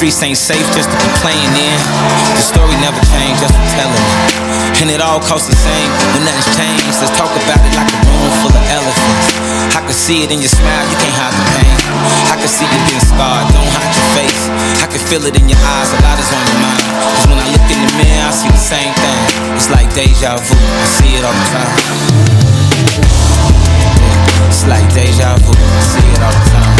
streets ain't safe just to be playing in. The story never changed, just for telling it. And it all costs the same when nothing's changed. Let's talk about it like a room full of elephants. I can see it in your smile, you can't hide the pain. I can see you being scarred, don't hide your face. I can feel it in your eyes, a lot is on your mind. Cause when I look in the mirror, I see the same thing. It's like deja vu, I see it all the time. It's like deja vu, I see it all the time.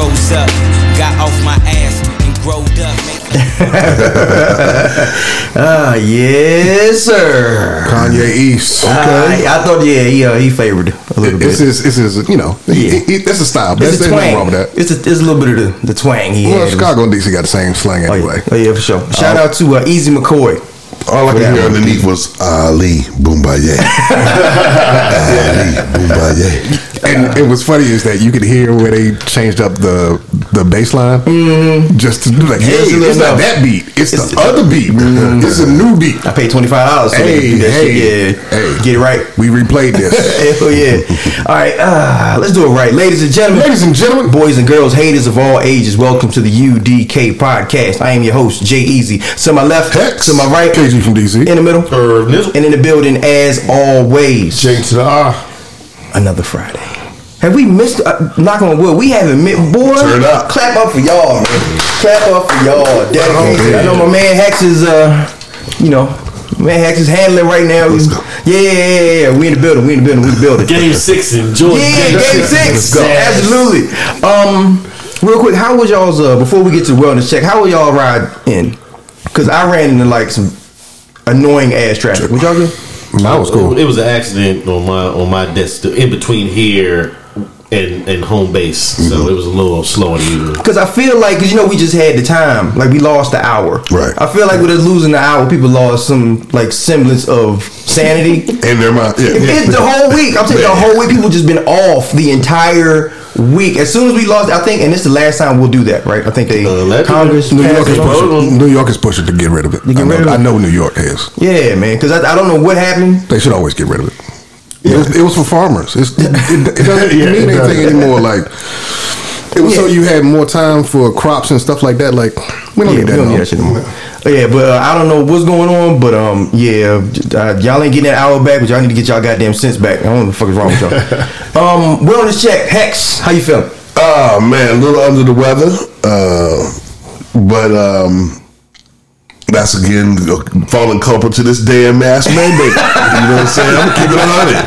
Rose up. Got off my ass and growed up. Ah, yes, sir. Kanye East. Okay. I, I thought, yeah, he, uh, he favored a little It's bit. his, it's his, you know, he, he, that's a style. It's That's, a there's nothing twang. wrong with that. It's, a, it's a little bit of the, the twang he Well, had. Chicago and DC got the same slang Oh, anyway. yeah. oh, yeah, for sure. Shout out to uh, Easy McCoy. All I could hear underneath was Ali Bomaye. Ali Bomaye. And it was funny is that you could hear where they changed up the the bass line mm-hmm. just to do like, hey, Just it's not that beat, it's, It's- the other beat. It's a new beat. I paid twenty five dollars. So Hey, do that hey, shit. Yeah, hey. get it right. We replayed this. Hell yeah! All right, uh, let's do it right, ladies and gentlemen, Ladies and gentlemen. boys and girls, haters of all ages. Welcome to the UDK podcast. I am your host, Jay Easy. To my left, Hex. to my right, KG from DC. in the middle, Irv Nizzle. and in the building as always. J to the R. Another Friday. Have we missed? Uh, knock on wood. We haven't missed. Boy, Turn up. Clap up for y'all, man. Clap up for y'all. Dedicated. I know my man Hex is, uh, you know, man Hex is handling right now. Let's go. Yeah, yeah, yeah, yeah. We in the building. We in the building. We in the building. Game six in Georgia. Yeah, game six. Let's go. Absolutely. Um, real quick, how was y'all's uh before we get to wellness check? How was y'all ride in? Cause I ran into like some annoying ass traffic. Would y'all good? That was cool. It was an accident on my on my desk in between here and and home base, so it was a little slower than usual. Because I feel like, cause you know, we just had the time. Like we lost the hour. Right. I feel like with us losing the hour, people lost some like semblance of sanity. In their mind. Yeah. It's the whole week. I'm saying the whole week. People just been off the entire week. As soon as we lost, I think, and this is the last time we'll do that, right? I think they Uh, let- Congress New passed York, is it pushing, New York is pushing to get rid of it. get I, know, rid of it? I know New York has. Yeah, man. Because I, I don't know what happened. They should always get rid of it. It, was, it was for farmers. It's, it, it, it doesn't Yeah, mean it does. anything anymore. Like it was so you had more time for crops and stuff like that. Like we don't Yeah, need that. we don't need that shit anymore. Yeah, but uh, I don't know what's going on. But um, yeah, uh, y'all ain't getting that hour back, but y'all need to get y'all goddamn sense back. I don't know what the fuck is wrong with y'all. um, wellness check. Hex, how you feeling? Oh man, a little under the weather, uh, but um, that's again falling culprit to this damn mask mandate. you know what I'm saying? I'm keeping it hundred.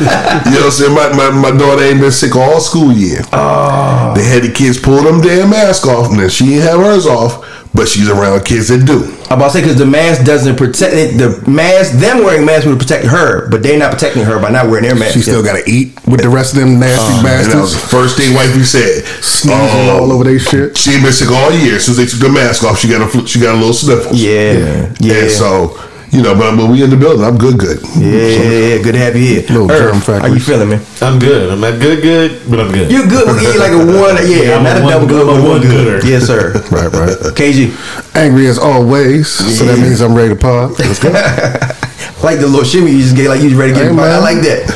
You know what I'm saying? My, my my daughter ain't been sick all school year. Oh. They had the kids pull them damn mask off, and then she ain't have hers off, but she's around kids that do. I'm about to say because the mask doesn't protect it. The mask, them wearing masks would protect her, but they're not protecting her by not wearing their mask. She still got to eat with the rest of them nasty And that was bastards. the first thing wifey said. Sneezing Um, all over their shit. She been sick all year. Since they took the mask off, she got a she got a little sniffles. Yeah, yeah, And so you know, but, but we in the building. I'm good, good. yeah, yeah, Good to have you here. Little germ Earth, How you feeling, man? I'm good. I'm not good, good, but I'm good. You're good. We give you like a one. Yeah, I'm not a a one double good, good, but but one one good. gooder. Yes, sir. Right, right. KG. Angry as always. So that means I'm ready to pod. Let's go. like the little shimmy you just gave, like you was ready to get. Hey, I like that.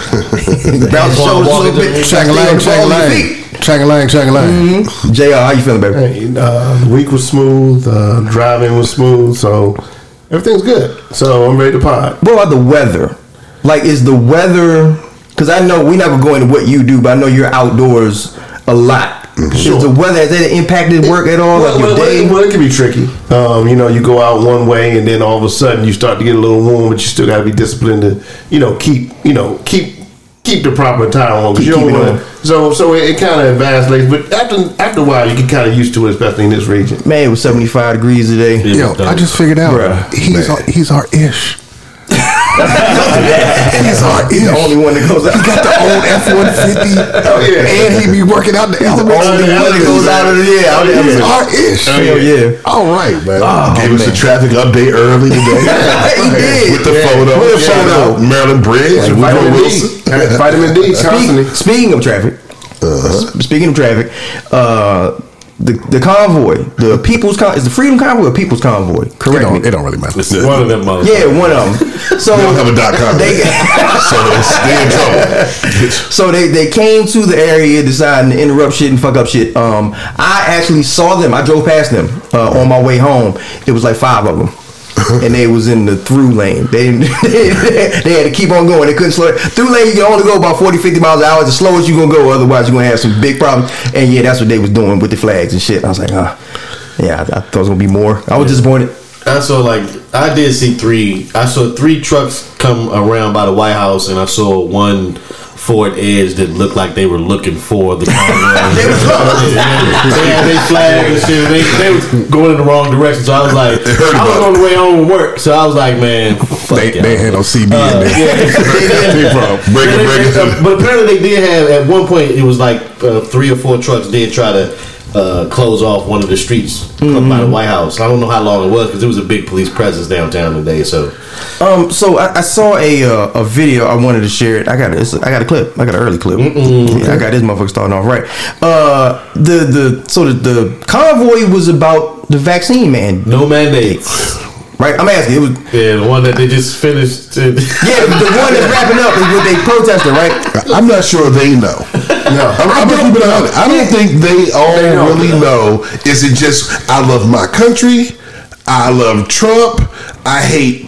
Bounce the shoulders a little bit. Chang-a-lang, Stay on the ball of your chang-a-lang. feet. Chang-a-lang, chang-a-lang. JR, how you feeling, baby? Hey, uh, the week was smooth. Uh, driving was smooth, so everything's good. So I'm ready to pod. What about the weather? Like, is the weather? Because I know we never go into what you do, but I know you're outdoors a lot. Is the weather has that impacted work at all? Well, like your well, day? well, well, it can be tricky. Um, you know, you go out one way, and then all of a sudden you start to get a little warm, but you still got to be disciplined to, you know, keep, you know, keep keep the proper time on. Keep- you keep it wanna- so so it, it kind of vacillates, but after after a while you get kind of used to it, especially in this region. Man, it was 75 degrees today. It Yo, I just figured out Bruh. he's our, he's our ish. He's our He's the only one that goes out. He got the old F one fifty. Oh, and he be working out the The elements. only one that goes out of the yeah. out of the He's our ish. Oh, Hell yeah. All right, man. Oh, gave us a traffic update early today. He did. With the photo. With the Shout photo. out Maryland Bridge. Woodrow Vitamin Wilson. D. Vitamin D constantly. Speak, speaking of traffic, Uh-huh. speaking of traffic, uh, the the convoy, the People's Con- is the Freedom Convoy or People's Convoy? It Correct me. don't, it don't really matter. It's one of them motherfuckers. Yeah, one of them. So They don't have a dot com. They, so it's, they in trouble. so they they came to the area deciding to interrupt shit and fuck up shit. Um, I actually saw them. I drove past them uh, on my way home. It was like five of them. and they was in the through lane. They they had to keep on going. They couldn't slow it. Through lane, you can only go about 40, 50 miles an hour. It's the slowest you're going to go. Otherwise, you're going to have some big problems. And yeah, that's what they was doing with the flags and shit. I was like, ah, yeah, I, I thought it was going to be more. I was disappointed. I saw like I did see three. I saw three trucks come around by the White House, and I saw one Ford Edge that looked like they were looking for the convoy. They was lost. they had their flag and shit. They, they was going in the wrong direction, so I was like, They heard I was about on the way home from work, so I was like, man, fuck They, y'all. they had no CB in Uh, there. yeah. Break it, break it. Uh, But apparently they did have at one point it was like uh, three or four trucks did try to uh, close off one of the streets by Mm-hmm. the White House. I don't know how long it was because it was a big police presence downtown today. So Um, so I, I saw a uh, a video. I wanted to share it. I got it's, I got a clip. I got an early clip. Yeah, I got this motherfucker starting off right. Uh, the the so the, the convoy was about the vaccine man. no mandates. Right. I'm asking. It was Yeah, the one that they just finished. yeah the, the one that's wrapping up is what they protested. Right. I'm not sure they know. No. I'm, I'm gonna keep it honest. I don't think they all don't really know. Is it just I love my country, I love Trump, I hate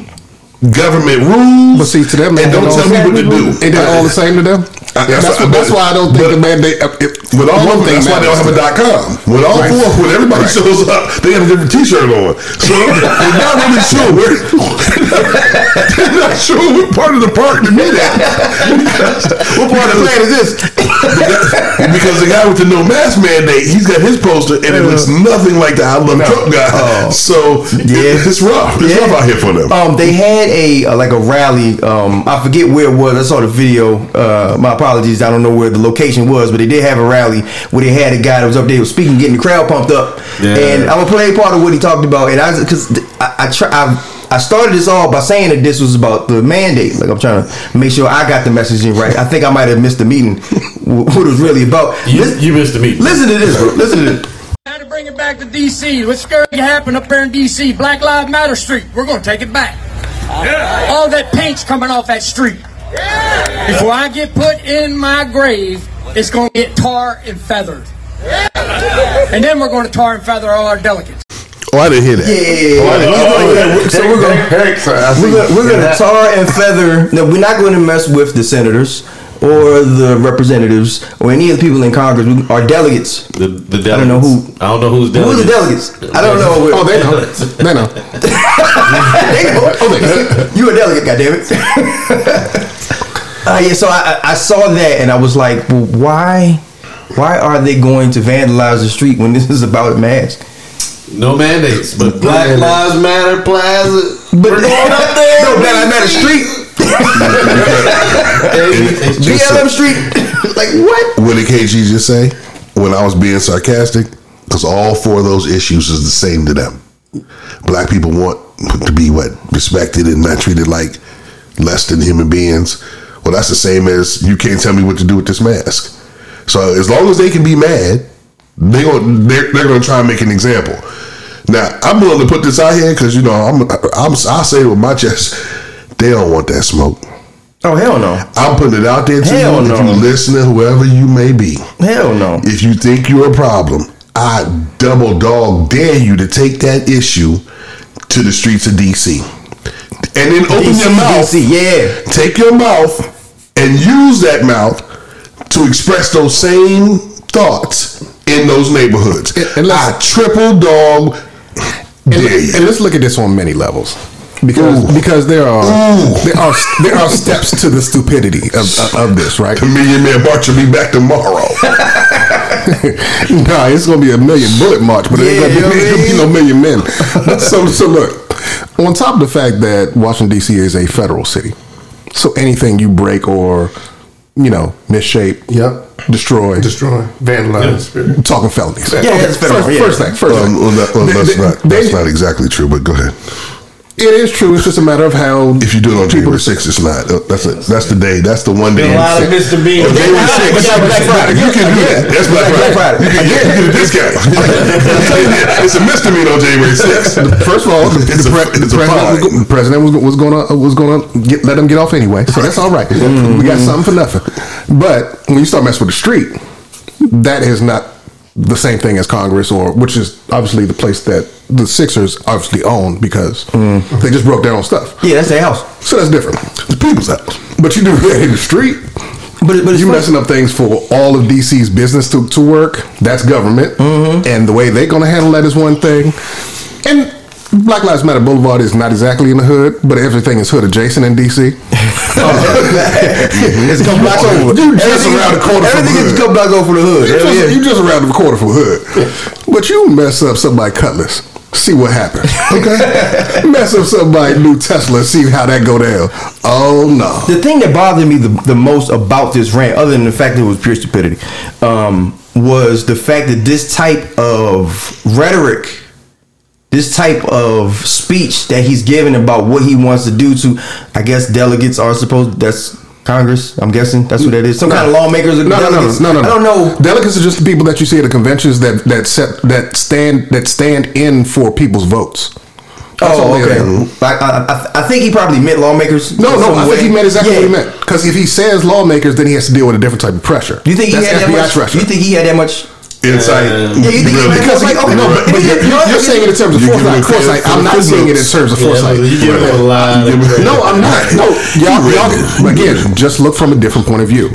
government rules. But see, to them, and don't tell me what to do. Ain't that all the same to them? That's, that's why, what- that's why I don't think but- the mandate. It, With all one of them, thing that's why they don't have a dot com. With all Right. four, when everybody Right. shows up, they have a different T-shirt on. So they're not really sure where. they're not sure what part of the park to meet at. What part of the plan is this? because the guy with the no mask mandate, he's got his poster, and it looks nothing like the I love Trump guy. Oh. So Yeah. yeah, it's rough. It's Yeah. rough out here for them. Um, they had a uh, like a rally. Um, I forget where it was. I saw the video. Uh, my apologies. I don't know where the location was, but they did have a rally where they had a guy that was up there was speaking, getting the crowd pumped up. Yeah. And I'm gonna play part of what he talked about. And I because I, I try. I, I started this all by saying that this was about the mandate. Like I'm trying to make sure I got the messaging right. I think I might have missed the meeting. What it was really about. You, Listen, you missed the meeting. listen to this, bro. Listen to this. Had to bring it back to D.C. What's going to happen up there in D.C.? Black Lives Matter Street. We're going to take it back. Yeah. All that paint's coming off that street. Before I get put in my grave, it's going to get tar and feathered. And then we're going to tar and feather all our delegates. Oh, I didn't hear that. Yeah. So we're gonna. We're gonna, we're gonna tar and feather. No, we're not going to mess with the senators or the representatives or any of the people in Congress. We, our delegates. The, the delegates. I don't know who- I don't know who's Who are the delegates. delegates? I don't know. Oh, they know. They know. They know. Oh, they- you a delegate, goddammit. Uh, yeah, so I, I I saw that and I was like, well, why, why are they going to vandalize the street when this is about masks? No mandates, but Black Lives Matter Plaza. But We're going up there. no, Black Lives Matter Street, It's just- BLM Street. like what? What did KG just say? When I was being sarcastic, because all four of those issues is the same to them. Black people want to be what respected and not treated like less than human beings. Well, that's the same as you can't tell me what to do with this mask. So as long as they can be mad, they going they're, they're going to try and make an example. Now I'm willing to put this out here because you know I'm I'm I say it with my chest. They don't want that smoke. Oh hell no, I'm putting it out there to Hell you. If no. you listening, whoever you may be, hell no. if you think you're a problem, I double dog dare you to take that issue to the streets of DC. And then open DC, your mouth. DC, yeah. Take your mouth and use that mouth to express those same thoughts in those neighborhoods. And- and I triple dog And, you. and let's look at this on many levels. Because Ooh. because there are Ooh. there are there are steps to the stupidity of, of, of this, right? The Million Man March will be back tomorrow. nah, it's gonna be a million bullet march, but it ain't gonna be, you know what I ain't gonna be no million men. so so look, On top of the fact that Washington D.C. is a federal city, so anything you break or you know misshape, Yep. destroy, Destroy, vandalize. talking felonies. Yeah, that's federal, First, yeah. first thing, first Um, thing. well, that, well, They- that's they- not they- that's not exactly true, but go ahead. It is true. It's just a matter of how If you do it on people- January 6th, it's not. Uh, That's a, that's the day. That's the one day. A lot of in- misdemeanors. On January But 6th, that's Black Friday. You can do that. That's Black Black Friday. Friday. You can, you can get a discount. it's a misdemeanor on January 6th. First of all, It's the, a- pre- the it's a president, was, the president was, was going to was going to get let him get off anyway, so that's all right. We got something for nothing. But when you start messing with the street, that is not the same thing as Congress, or which is obviously the place that the Sixers obviously own because mm-hmm. they just broke their own stuff. Yeah, that's their house. So that's different. The people's house. But you do that in the street. But, but you funny. messing up things for all of DC's business to, to work. That's government, mm-hmm. and the way they're going to handle that is one thing. And Black Lives Matter Boulevard is not exactly in the hood, but everything is hood adjacent in DC. it's a couple blocks over. You just around the corner from Everything the is couple blocks over the hood. You just, yeah. you just around the corner from hood, but you mess up somebody cutlass. See what happens. Okay, mess up somebody new Tesla. See how that go down. Oh no. the thing that bothered me the, the most about this rant, other than the fact that it was pure stupidity, um, was the fact that this type of rhetoric, this type of speech that he's giving about what he wants to do to, I guess delegates are supposed. That's Congress. I'm guessing that's what that is. Some kind of lawmakers. Or No, no, no, delegates. no, no, no. I don't know. Delegates are just the people that you see at the conventions that that set that stand that stand in for people's votes. That's Oh, okay. Like, I, I, I think he probably meant lawmakers. No, no, I think he meant exactly Yeah. what he meant. Because if he says lawmakers, then he has to deal with a different type of pressure. You think he That's had that much? pressure? You think he had that much? Insight. Yeah, you think he had because that much? he, Like, okay, no, but, but you're, you're, you're saying it in terms of foresight. him foresight. I'm not the seeing it in terms of Yeah, foresight. you give him a lot of. No, I'm not. No, y'all, read y'all again, just look from a different point of view.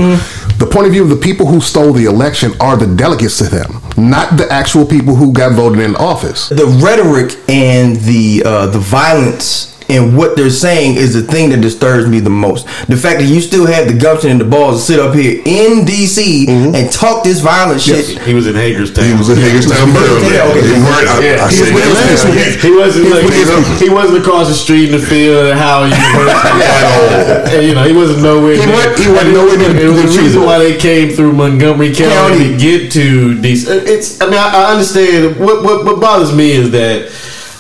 The point of view of the people who stole the election are the delegates to them, not the actual people who got voted in office. the rhetoric and the uh, the violence and what they're saying is the thing that disturbs me the most. The fact that you still have the gumption and the balls to sit up here in DC mm-hmm. and talk this violent shit. He was in Hagerstown. He was in Hagerstown, Maryland. Yeah, okay. He weren't- I, Yeah. I He say yes. He wasn't. like, with- he wasn't across the street in the field at Howard University at all. You know, he wasn't nowhere. He near- wasn't- he wasn't and it was- nowhere near It was the the reason why they came through Montgomery County, County. to get to DC. It's. I mean, I, I understand. What, what what bothers me is that.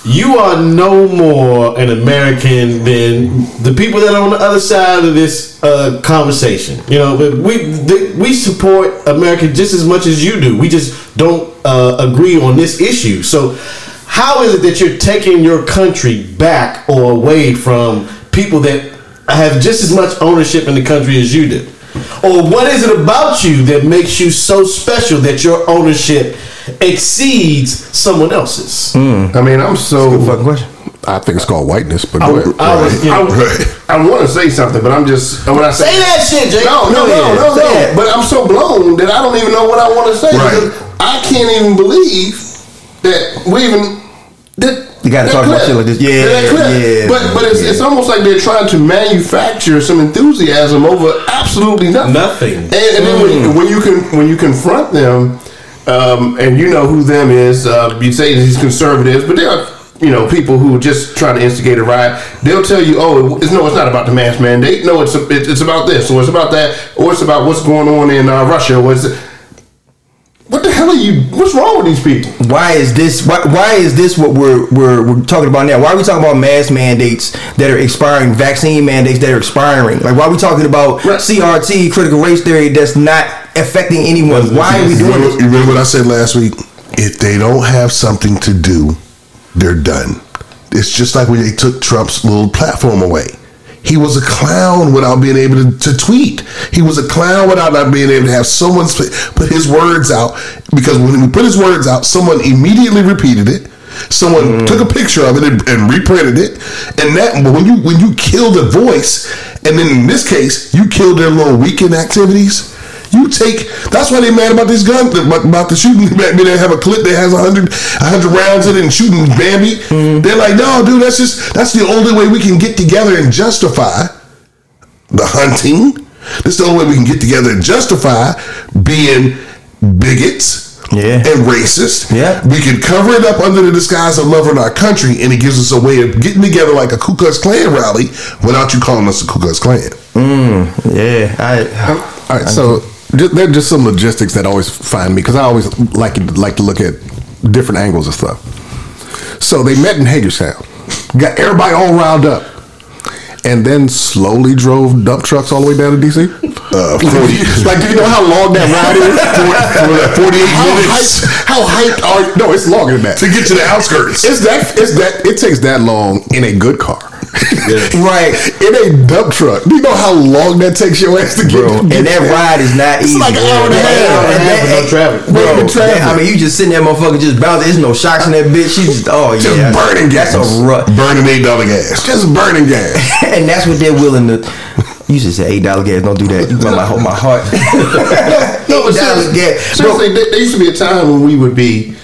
You are no more an American than the people that are on the other side of this uh, conversation. You know, we we support America just as much as you do. We just don't uh, agree on this issue. So, how is it that you're taking your country back or away from people that have just as much ownership in the country as you do? Or what is it about you that makes you so special that your ownership exceeds someone else's? Hmm. I mean, I'm so. Good fucking question. I think it's called whiteness, but I, go. I, was, Yeah. I, want to say something, but I'm just when I say, Say that shit, Jake. No, no, Go no, no, no. But I'm so blown that I don't even know what I want to say. Right. because I can't even believe that we even that. You gotta that talk about shit like this. Yeah, that yeah, But but it's, yeah. it's almost like they're trying to manufacture some enthusiasm over absolutely nothing. Nothing. And, and then when, hmm. when you can when you confront them, um, and you know who them is, uh, you say these conservatives, but they are you know people who are just trying to instigate a riot. They'll tell you, oh, it's, no, it's not about the mass mandate. No, it's it, it's about this, or it's about that, or it's about what's going on in uh, Russia. Or what the hell are you? What's wrong with these people? Why is this? Why, why is this what we're, we're we're talking about now? Why are we talking about mass mandates that are expiring, vaccine mandates that are expiring? Like why are we talking about Right. CRT, critical race theory that's not affecting anyone? Why are we doing this? you remember what I said last week? If they don't have something to do, they're done. It's just like when they took Trump's little platform away. He was a clown without being able to, to tweet. He was a clown without not being able to have someone put his words out. Because when he put his words out, someone immediately repeated it. Someone mm. took a picture of it and, and reprinted it. And that when you when you kill the voice, and then in this case you kill their little weekend activities. You take. That's why they mad about this gun, about, about the shooting. Maybe they have a clip that has a hundred, a hundred rounds in it and shooting Bambi. Mm-hmm. They're like, no, dude, that's just that's the only way we can get together and justify the hunting. This is the only way we can get together and justify being bigots Yeah. and racist. Yeah. We can cover it up under the disguise of loving our country, and it gives us a way of getting together like a Ku Klux Klan rally without you calling us a Ku Klux Klan. Mm, yeah, I. All right, so ju- there are just some logistics that always find me because I always like like to look at different angles of stuff. So they met in Hagerstown, got everybody all riled up, and then slowly drove dump trucks all the way down to DC. Uh, 40, like, do you know how long that ride is? 48 How minutes hyped, how hyped are No, it's longer than that. to get to the outskirts. It's that. It's that. It takes that long in a good car. Right. In a dump truck. Do you know how long that takes your ass to get? Bro, and that ride is not It's easy. It's like an hour and a half. and that- Half no traffic. Bro, in traffic. I mean, you just sitting there, motherfucker, just bouncing. There's no shocks in that bitch. She's just, oh Just yeah, burning gas. That's a rut, Burning eight dollar gas. just burning gas. and that's what they're willing to. You should say eight dollar gas. Don't do that. You want my, my, my heart. No, but Eight dollar seriously, gas. seriously there, there used to be a time when we would be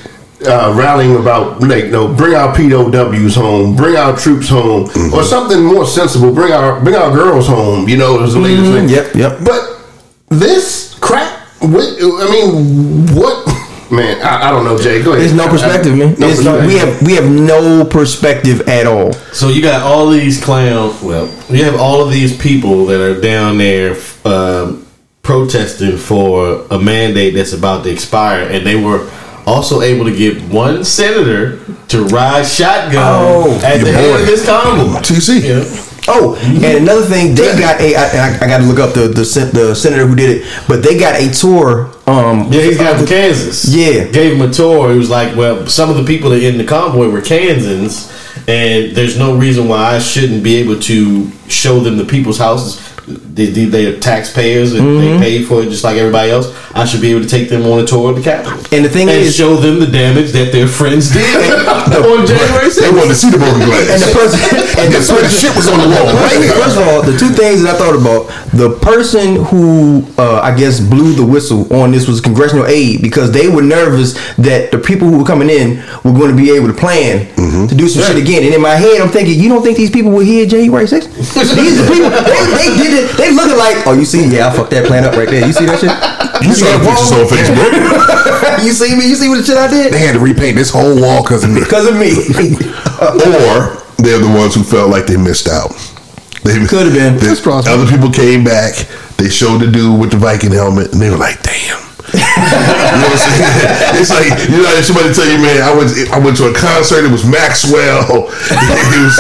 uh, rallying about, like, you know, bring our POWs home, bring our troops home, Mm-hmm. or something more sensible. Bring our bring our girls home. You know, was the latest thing. Mm-hmm. Yep, yep. But this crap. What, I mean, what? Man, I, I don't know, Jay. Go ahead. There's no perspective, man. No There's no, we have we have no perspective at all. So you got all these clown. Well, you have all of these people that are down there um, protesting for a mandate that's about to expire, and they were also able to get one senator to ride shotgun Oh, at your the head boy. of this convoy. TC. Yeah. Oh, and another thing, they got a. I, and I, I got to look up the, the the senator who did it, but they got a tour. Um, Yeah, he's got from Kansas. Yeah. Gave him a tour. He was like, well, some of the people that in the convoy were Kansans, and there's no reason why I shouldn't be able to show them the people's houses. They, they, they are taxpayers and Mm-hmm. they pay for it just like everybody else. I should be able to take them on a tour of the Capitol. And the thing and is- show them the damage that their friends did on January 6th. They wanted to see the broken glass. and the person, and the That's where the shit was on the wall. Right. First of all, the two things that I thought about: the person who uh, I guess blew the whistle on this was congressional aid because they were nervous that the people who were coming in were going to be able to plan to do some shit again. And in my head, I'm thinking, you don't think these people were here January 6th? these are people. They, they did it. They looking like, oh, you see, yeah, I fucked that plan up right there. You see that shit? You saw the pictures on Facebook. you see me? You see what the shit I did? They had to repaint this whole wall because of me. Because of me. or they're the ones who felt like they missed out. They Could have been. the- Other people came back. They showed the dude with the Viking helmet, and they were like, "Damn." You know what I'm saying? It's like you know, somebody tell you, man, I went, I went to a concert. It was Maxwell. it was,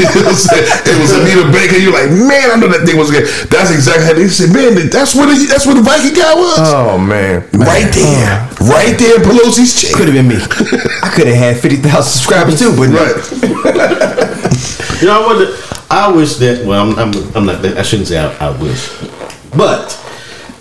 you know what I'm saying? it was Anita Baker. You're like, man, I know that thing was good. That's exactly how they said, man. That's where the, that's where the Viking guy was. oh man, right there, uh. right there, in Pelosi's chair. Could have been me. I could have had fifty thousand subscribers too, but. Right. You know, I wonder. I wish that. Well, I'm, I'm, I'm not. I shouldn't say I, I wish, but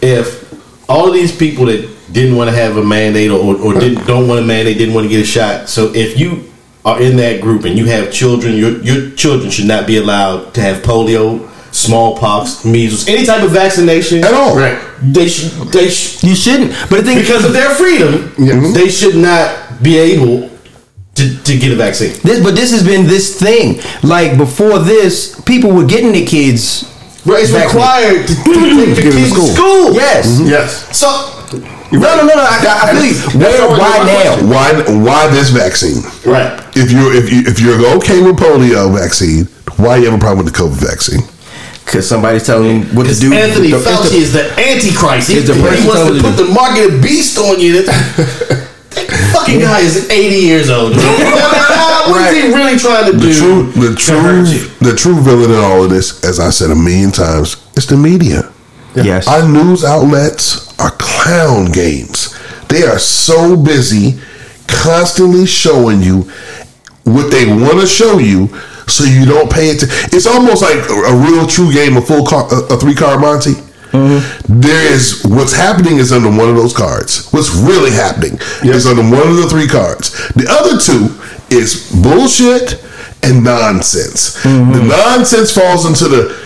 if all of these people that didn't want to have a mandate or, or didn't don't want a mandate, didn't want to get a shot. So if you are in that group and you have children, your your children should not be allowed to have polio, smallpox, measles, any type of vaccination At all. Right? They should. They should You shouldn't. But the thing because of their freedom. Mm-hmm. They should not be able to, to get a vaccine. This, but this has been this thing. Like before this, people were getting their kids. Right, it's vaccinated. required to, to take the Get 'em to kids to school. school. Mm-hmm. Yes. Mm-hmm. Yes. So No, no, no, no. I, I I feel you. Where, why my now? Why? Why this vaccine? right, If you're if you if you're okay with polio vaccine, why you have a problem with the COVID vaccine? Because somebody's telling them what to because do. Anthony The- Fauci the- is the antichrist. He, the he wants to put to- the market of beast on you. That that fucking guy is eighty years old. what is he really trying to The do? true the to hurt you? true the true villain in all of this, as I said a million times, is the media. Yes. Our news outlets are clown games. They are so busy constantly showing you what they want to show you so you don't pay it it's almost like a, a real true game of full car a, a three card monty mm-hmm. There is what's happening is under one of those cards. What's really happening is under one of the three cards. The other two is bullshit and nonsense. The mm-hmm. nonsense falls into the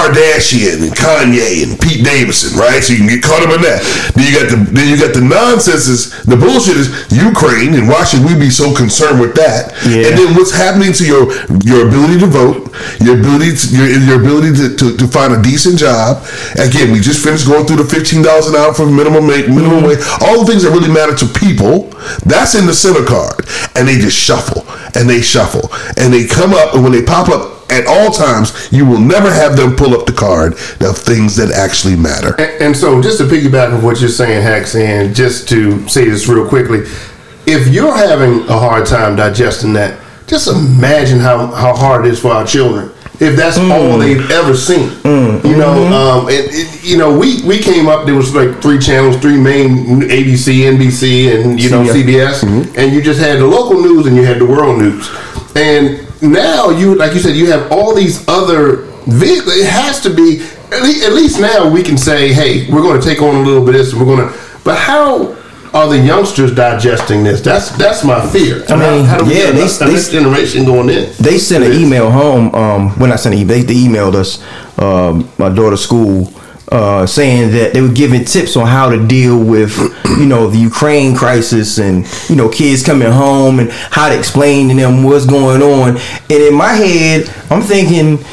Kardashian and Kanye and Pete Davidson, right? So you can get caught up in that. Then you got the then you got the nonsenses. The bullshit is Ukraine, and why should we be so concerned with that? Yeah. And then what's happening to your your ability to vote, your ability to, your your ability to, to, to find a decent job. Again, we just finished going through the fifteen dollars an hour for minimum minimum mm-hmm. wage. All the things that really matter to people. That's in the center card, and they just shuffle and they shuffle and they come up, and when they pop up. At all times, you will never have them pull up the card of things that actually matter. And, and so, just to piggyback on what you're saying, Hex, and just to say this real quickly, if you're having a hard time digesting that, just imagine how, how hard it is for our children. If that's mm. all they've ever seen, mm. you know, mm-hmm. um, it, it, you know, we, we came up. There was like three channels, three main ABC, NBC, and you know CBS, mm-hmm. and you just had the local news and you had the world news. And now you, like you said, you have all these other vehicles. It has to be at least, at least now we can say, hey, we're going to take on a little bit of this. We're going to, but how are the youngsters digesting this? That's that's my fear. I mean, how, how yeah, they- the they- next generation going in? They sent an email home. Um, when I sent an email, they, they emailed us, um, my daughter's school, uh, saying that they were giving tips on how to deal with, you know, the Ukraine crisis and you know kids coming home and how to explain to them what's going on. And in my head, I'm thinking.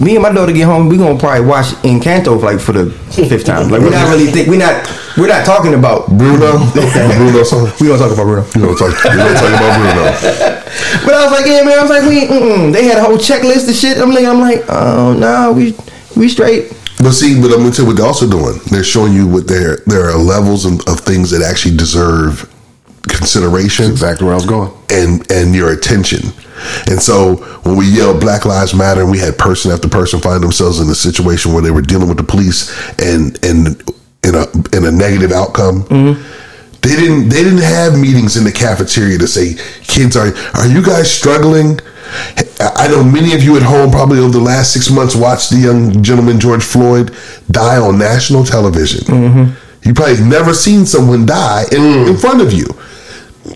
Me and my daughter get home, we gonna probably watch Encanto like for the fifth time. Like we're not really think we're not we're not talking about Bruno, Bruno, song. We gonna talk about Bruno. You know, talk, we don't talk about Bruno. But I was like, yeah, man. I was like, we, they had a whole checklist of shit. I'm like, I'm like, oh no, we, we straight. But see, but I'm gonna tell you what they're also doing. They're showing you what there there are levels of, of things that actually deserve consideration Exactly where I was going. and and your attention. And so when we yelled Black Lives Matter, and we had person after person find themselves in a situation where they were dealing with the police and and in a in a negative outcome. Mm-hmm. They didn't. They didn't have meetings in the cafeteria to say, "Kids, are are you guys struggling?" I know many of you at home probably over the last six months watched the young gentleman George Floyd die on national television. You probably never seen someone die in, in front of you.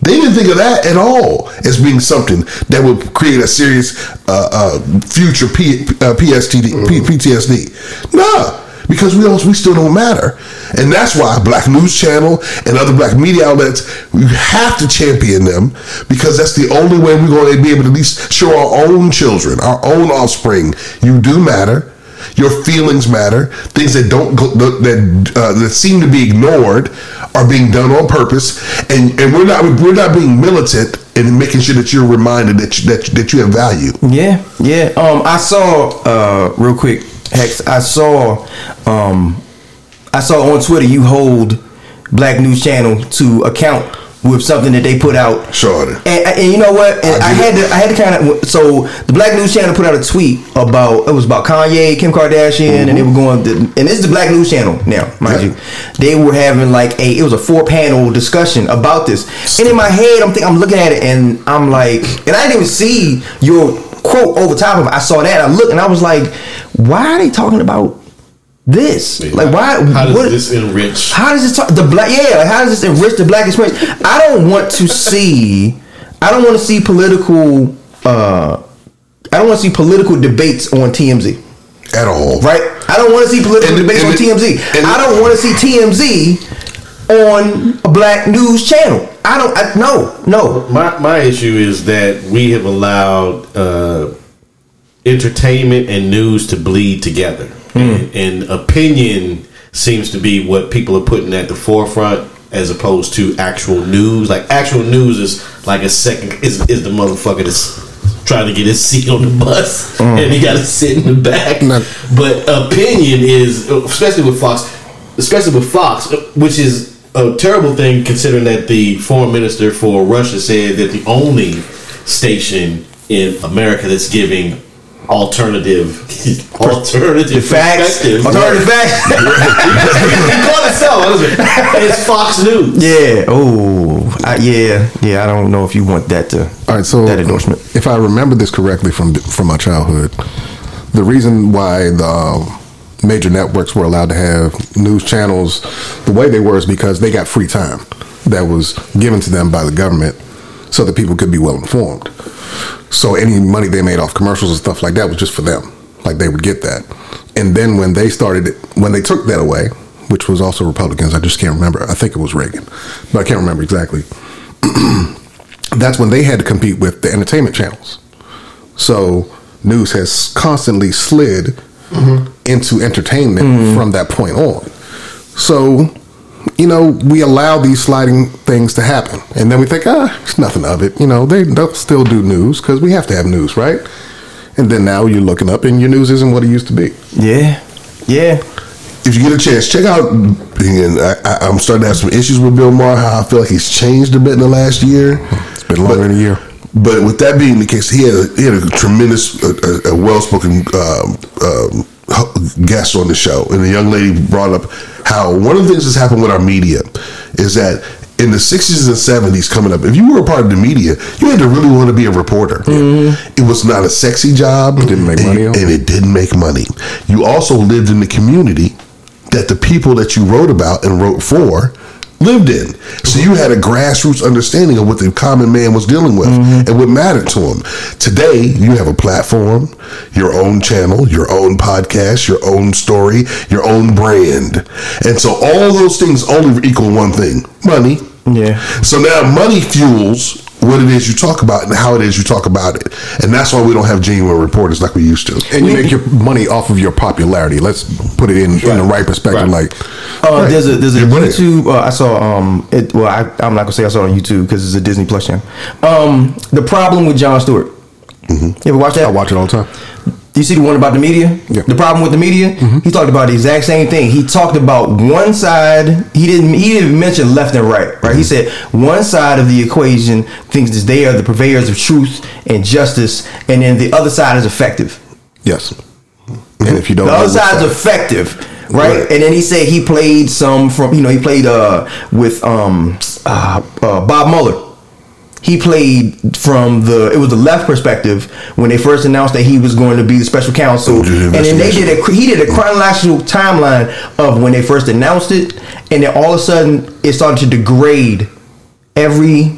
They didn't think of that at all as being something that would create a serious uh, uh, future P, uh, PSTD, P, PTSD. Nah, because we don't, we still don't matter, and that's why Black News Channel and other Black media outlets we have to champion them because that's the only way we're going to be able to at least show our own children, our own offspring, you do matter. Your feelings matter. Things that don't that uh, that seem to be ignored are being done on purpose, and and we're not we're not being militant in making sure that you're reminded that you, that that you have value. Yeah, yeah. Um, I saw uh, real quick, Hex. I saw, um, I saw on Twitter you hold Black News Channel to account with something that they put out. Sure. And, and you know what? And I I, had to, I had to kind of. So the Black News Channel put out a tweet about it was about Kanye, Kim Kardashian, and they were going. To, and this is the Black News Channel now, mind Yeah. you. They were having like a. It was a four panel discussion about this. And in my head, I'm thinking, I'm looking at it, and I'm like, and I didn't even see your quote over top of it. I saw that. I looked, and I was like, why are they talking about this? Like, why? How does what- this enrich? how does this talk, the black? Yeah, like how does this enrich the black experience? I don't want to see. I don't want to see political. uh I don't want to see political debates on TMZ. At all. Right? I don't want to see political And- debates and on TMZ. and- I don't want to see TMZ on a black news channel. I don't. I, no, no. My my issue is that we have allowed uh, entertainment and news to bleed together, hmm. and, and opinion seems to be what people are putting at the forefront as opposed to actual news. Like actual news is like a second is is the motherfucker that's trying to get his seat on the hmm. bus hmm. and he got to sit in the back. No. But opinion is especially with Fox, especially with Fox, which is a terrible thing considering that the foreign minister for Russia said that the only station in America that's giving alternative alternative Facts. Alternative facts. He called itself. what is it? It's Fox News. yeah. Oh. I, yeah. Yeah. I don't know if you want that to. All right, so that endorsement. If I remember this correctly from from my childhood, the reason why the um, major networks were allowed to have news channels the way they were is because they got free time that was given to them by the government, so that people could be well informed. So any money they made off commercials and stuff like that was just for them. like they would get that. And then when they started, when they took that away, which was also Republicans, I just can't remember. I think it was Reagan, but I can't remember exactly. That's when they had to compete with the entertainment channels. So news has constantly slid mm-hmm. Into entertainment from that point on. So, you know, we allow these sliding things to happen. And then we think, ah, it's nothing of it. You know, they, they'll still do news because we have to have news, right? And then now you're looking up and your news isn't what it used to be. Yeah, yeah. if you get a chance, check out. And I, I, I'm starting to have some issues with Bill Maher. How I feel like he's changed a bit in the last year. It's been longer than a year. But with that being the case, he had a, he had a tremendous, a, a, a well-spoken um, um, guest on the show, and the young lady brought up how one of the things that's happened with our media is that in the 60s and 70s coming up, if you were a part of the media, you had to really want to be a reporter. Mm-hmm. It was not a sexy job. Didn't make and, on it. and it didn't make money. You also lived in the community that the people that you wrote about and wrote for lived in. So you had a grassroots understanding of what the common man was dealing with mm-hmm. and what mattered to him. Today, you have a platform, your own channel, your own podcast, your own story, your own brand. And so all those things only equal one thing money. Yeah. So now money fuels what it is you talk about and how it is you talk about it. And that's why we don't have genuine reporters like we used to. And you make your money off of your popularity. Let's put it in, in the right perspective. Right. Like, Uh, There's a there's a You're brilliant. YouTube. Uh, I saw um it. Well, I, I'm not gonna say I saw it on YouTube because it's a Disney Plus channel. Um, the problem with Jon Stewart. You ever watch that? I watch it all the time. You see the one about the media? Yeah. The problem with the media? He talked about the exact same thing. He talked about one side. He didn't. He didn't mention left and right. Right. He said one side of the equation thinks that they are the purveyors of truth and justice, and then the other side is effective. Yes. And if you don't, The other side's side- effective, right? Right. And then he said he played some from you know he played uh with um uh, uh, Bob Mueller. He played from the it was the left perspective when they first announced that he was going to be the special counsel, and then they did a he did a chronological timeline of when they first announced it, and then all of a sudden it started to degrade every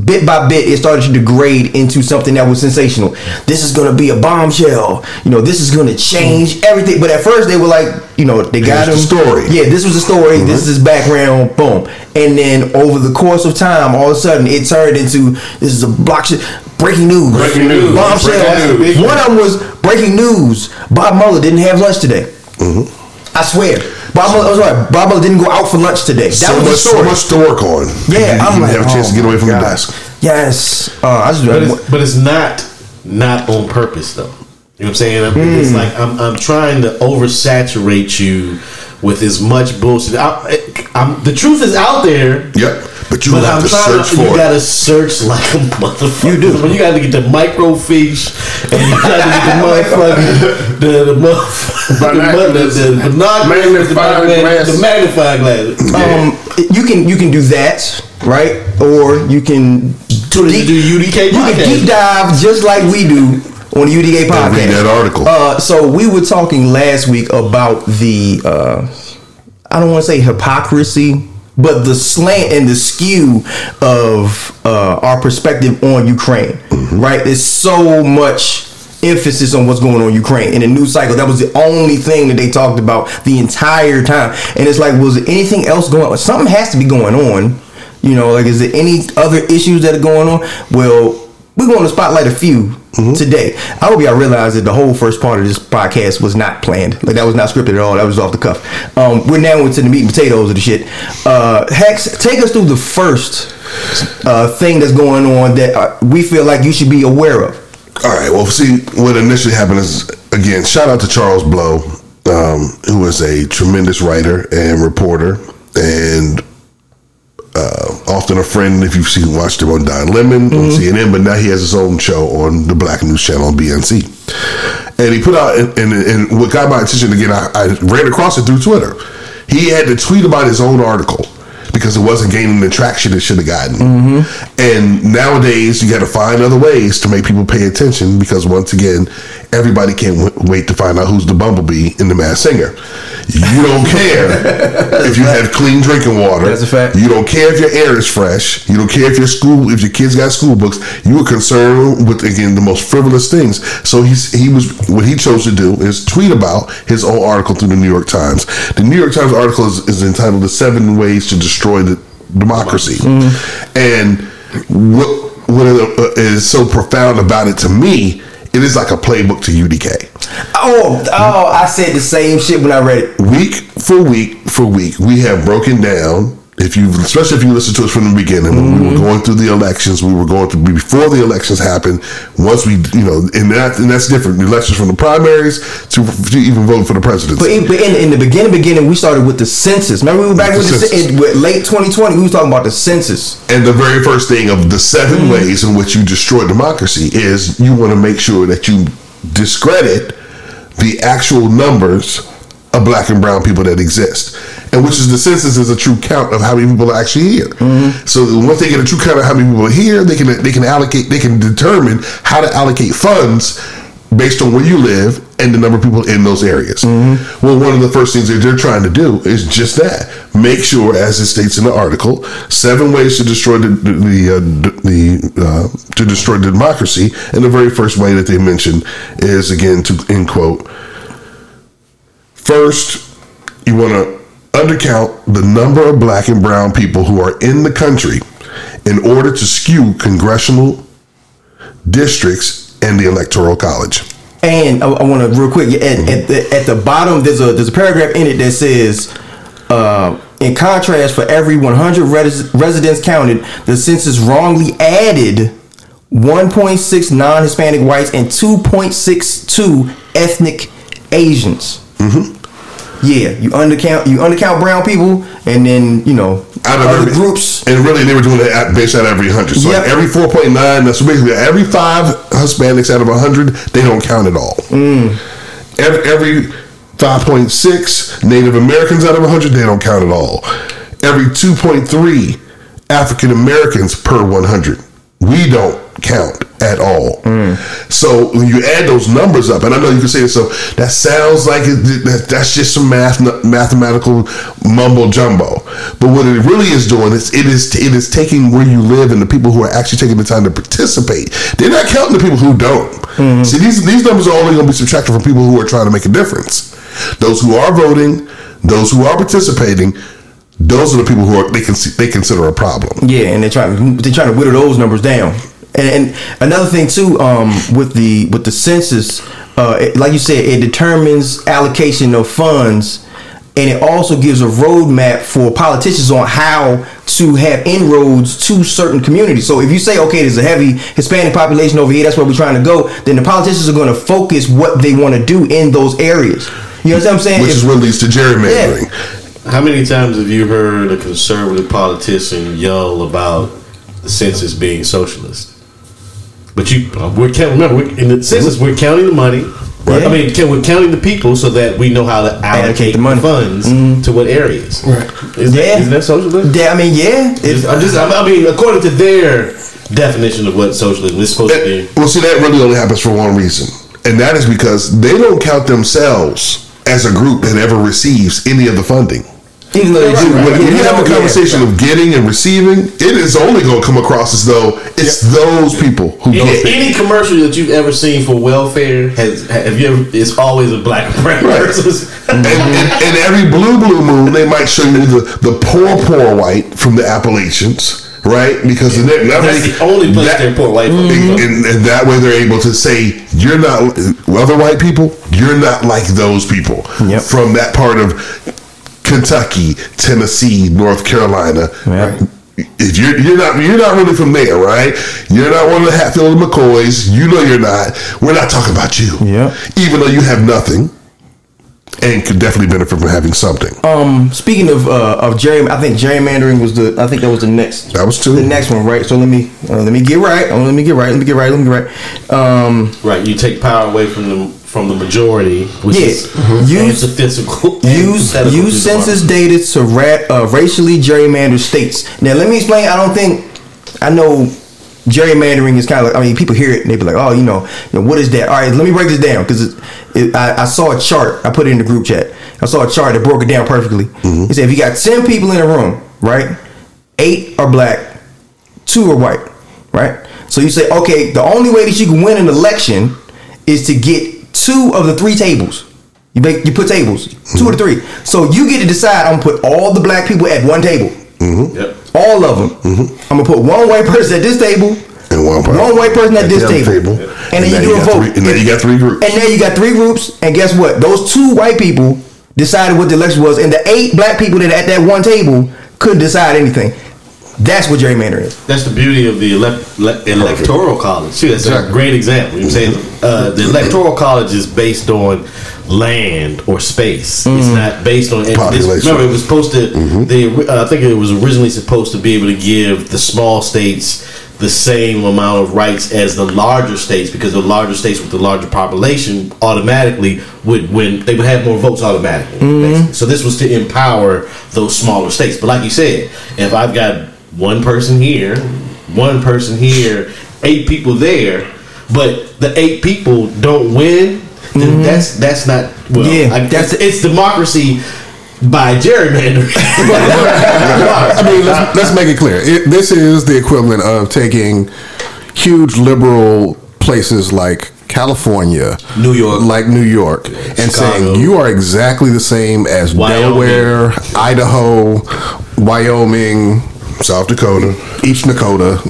bit by bit it started to degrade into something that was sensational. This is going to be a bombshell. You know this is going to change everything. But at first they were like you know they got him the story. yeah this was the story. This is his background. Boom. And then over the course of time all of a sudden it turned into this is a block shit breaking news. Breaking news. bombshell. Breaking news. one of them was breaking news. Bob mueller didn't have lunch today. Mm-hmm. i swear bob mueller, I'm sorry, bob didn't go out for lunch today that so was much, the so much to work on. yeah, you, I'm you like, have a chance oh to get away from your God. desk. Yes, uh, I just But it's, but it's not not on purpose though. You know what I'm saying? I'm, It's Hmm. like I'm I'm trying to oversaturate you with as much bullshit. I, I'm, the truth is out there. Yep. But you But have I'm to search to, for you it. gotta search like a motherfucker. You do. When you gotta get the microfiche and you gotta get the motherfucking the the motherfucking the, the, the binoculars, the, Magnifying glass. the magnifying glass. um, you can you can do that right, or you can Tune in to do UDK You can deep dive just like we do on the UDK podcast. read that article. Uh, so we were talking last week about the uh, I don't want to say hypocrisy, but the slant and the skew of uh, our perspective on Ukraine. Right? There's so much emphasis on what's going on in Ukraine in the news cycle. That was the only thing that they talked about the entire time. And it's like, was there anything else going on? Something has to be going on. You know, like, is there any other issues that are going on? Well, we're going to spotlight a few today. I hope y'all realize that the whole first part of this podcast was not planned. Like that was not scripted at all. That was off the cuff. Um, we're now into the meat and potatoes of the shit. Uh, Hex, take us through the first uh, thing that's going on that uh, we feel like you should be aware of. All right. Well, see, what initially happened is again, shout out to Charles Blow, um, who is a tremendous writer and reporter, and uh, often a friend if you've seen watched him on Don Lemon on CNN. But now he has his own show on the Black News Channel on BNC, and he put out and, and, and what got my attention again. I, I ran across it through Twitter. He had to tweet about his own article because it wasn't gaining the traction it should have gotten. Mm-hmm. And nowadays, you got to find other ways to make people pay attention because once again, everybody can't w- wait to find out who's the bumblebee in the Masked Singer. You don't care if you have clean drinking water. That's a fact. You don't care if your air is fresh. You don't care if your school, if your kids got school books. You were concerned with again the most frivolous things. So he's he was what he chose to do is tweet about his own article through the New York Times. The New York Times article is, is entitled "The Seven Ways to Destroy the Democracy," and what what uh, is so profound about it to me. It is like a playbook to UDK. Oh, oh, I said the same shit when I read it. week for week for week, we have broken down. If you, especially if you listen to us from the beginning, when we were mm-hmm. going through the elections, we were going through before the elections happened. Once we, you know, and that and that's different. The elections from the primaries to, to even voting for the presidency. But in, but in, in the beginning, beginning, we started with the census. Remember, we were back The with the, with late 2020. We was talking about the census. And the very first thing of the 7 mm-hmm. ways in which you destroy democracy is you want to make sure that you discredit the actual numbers of black and brown people that exist. And which is the census is a true count of how many people are actually here. So once they get a true count of how many people are here, they can they can allocate they can determine how to allocate funds based on where you live and the number of people in those areas. Well, one of the first things that they're trying to do is just that: make sure, as it states in the article, seven ways to destroy the the, uh, the uh, to destroy the democracy. And the very first way that they mention is again to end quote. First, you want to undercount the number of black and brown people who are in the country in order to skew congressional districts and the electoral college. And I, I want to real quick at, at, the, at the bottom there's a there's a paragraph in it that says, uh, in contrast, for every 100 res- residents counted, the census wrongly added 1.6 non-Hispanic whites and 2.62 ethnic Asians. Mm-hmm. Yeah, you undercount you undercount brown people, and then you know Out of other every, groups. and really they were doing it at, based out of every hundred. So like every four point nine. That's basically every five Hispanics out of a hundred. They don't count at all. Mm. Every, every five point six Native Americans out of a hundred. They don't count at all. Every two point three African Americans per one hundred. We don't count at all. Mm. So when you add those numbers up, and I know you can say so, that sounds like it, that, that's just some math, mathematical mumbo jumbo. But what it really is doing is it is it is taking where you live and the people who are actually taking the time to participate. They're not counting the people who don't. See, these these numbers are only going to be subtracted from people who are trying to make a difference. Those who are voting, those who are participating. Those are the people who are they can they consider a problem. Yeah, and they're trying they're trying to whittle those numbers down. And, and another thing too, um, with the with the census, uh, it, like you said, it determines allocation of funds, and it also gives a roadmap for politicians on how to have inroads to certain communities. So if you say, okay, there's a heavy Hispanic population over here, that's where we're trying to go, then the politicians are going to focus what they want to do in those areas. You know what I'm saying? Which If- is what leads to gerrymandering. How many times have you heard a conservative politician yell about the census being socialist? But you, uh, we're counting. Remember, we're, in the census, we're counting the money. Right. I mean, can, we're counting the people so that we know how to allocate, the the, money. funds to what areas. Right. Is Yeah. that, isn't that socialism? yeah, I mean, yeah. Just- If, I'm just, I mean, according to their definition of what socialism is supposed to be. Well, see, that really only happens for one reason, and that is because they don't count themselves as a group that ever receives any of the funding. Even though they do, When, when you have a Yeah. conversation of getting and receiving, it is only going to come across as though it's those people who Any, get. any commercial that you've ever seen for welfare has have you ever? It's always a black and brown Right. person. and, and, and every blue blue moon, they might show you the, the poor poor white from the Appalachians, right? Because they're not That's the only place they're poor white folks. And, and that way they're able to say you're not other white people. You're not like those people Yep. from that part of Kentucky, Tennessee, North Carolina. Yeah. If you're you're not you're not really from there, right? You're not one of the Hatfield and McCoys. You know you're not. We're not talking about you. Yeah. Even though you have nothing, and could definitely benefit from having something. Um, speaking of uh, of gerry, I think gerrymandering was the. I think that was the next. That was two. The next one, right? So let me uh, let me get right. Oh, let me get right. Let me get right. Let me get right. Um, Right, you take power away from the from the majority, which Yeah. is Mhm. antithetical. use antithetical use to census data to ra- uh, racially gerrymander states. Now let me explain. I don't think I know gerrymandering is kind of like. I mean, people hear it and they be like, "Oh, you know, you know what is that?" All right, let me break this down because it, it, I, I saw a chart. I put it in the group chat. I saw a chart that broke it down perfectly. He said, if you got ten people in a room, right, eight are black, two are white, right. So you say, okay, the only way that you can win an election is to get two of the three tables. You make you put tables, two or mm-hmm. three. So you get to decide. I'm gonna put all the black people at one table, mm-hmm. Yep. all of them. Mm-hmm. I'm gonna put one white person at this table, And one person one white person at, at this the table, table. and then And now you do you a vote. three- and then you got three groups. And now you got three groups, and guess what? Those two white people decided what the election was, and the eight black people that at that one table couldn't decide anything. That's what gerrymandering is. That's the beauty of the elect, le- electoral college. See, that's a great example. You know what I'm saying uh, the electoral college is based on land or space. It's not based on and this- Population. remember, it was supposed to. The uh, I think it was originally supposed to be able to give the small states the same amount of rights as the larger states because the larger states with the larger population automatically would win. They would have more votes automatically. basically. So this was to empower those smaller states. But like you said, if I've got one person here, one person here, eight people there, but the eight people don't win, then mm-hmm. that's that's not well. Yeah, I, that's- that's it's democracy by gerrymandering. I mean, let's, let's make it clear. It, this is the equivalent of taking huge liberal places like California, New York. like New York, and Chicago. saying you are exactly the same as Wyoming. Delaware, Idaho, Wyoming, South Dakota. East Dakota,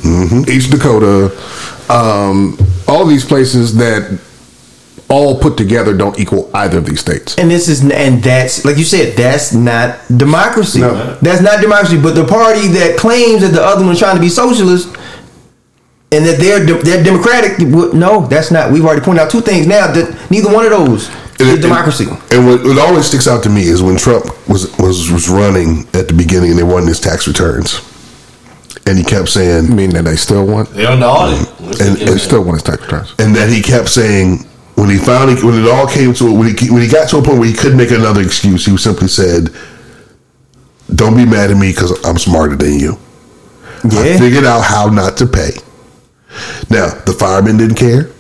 each Dakota, um, all these places that all put together don't equal either of these states. And this is and that's like you said, that's not democracy. No. That's not democracy. But the party that claims that the other one's trying to be socialist and that they're de- they're democratic, no, that's not. We've already pointed out two things now that neither one of those is democracy. And, and what, what always sticks out to me is when Trump was was was running at the beginning and they won his tax returns, and he kept saying, I mean, that they still want, They're on the audit. And- they still want his tax returns. and that he kept saying when he finally when it all came to it when he when he got to a point where he couldn't make another excuse, he simply said, "Don't be mad at me because I'm smarter than you. I figured out how not to pay." Now the firemen didn't care,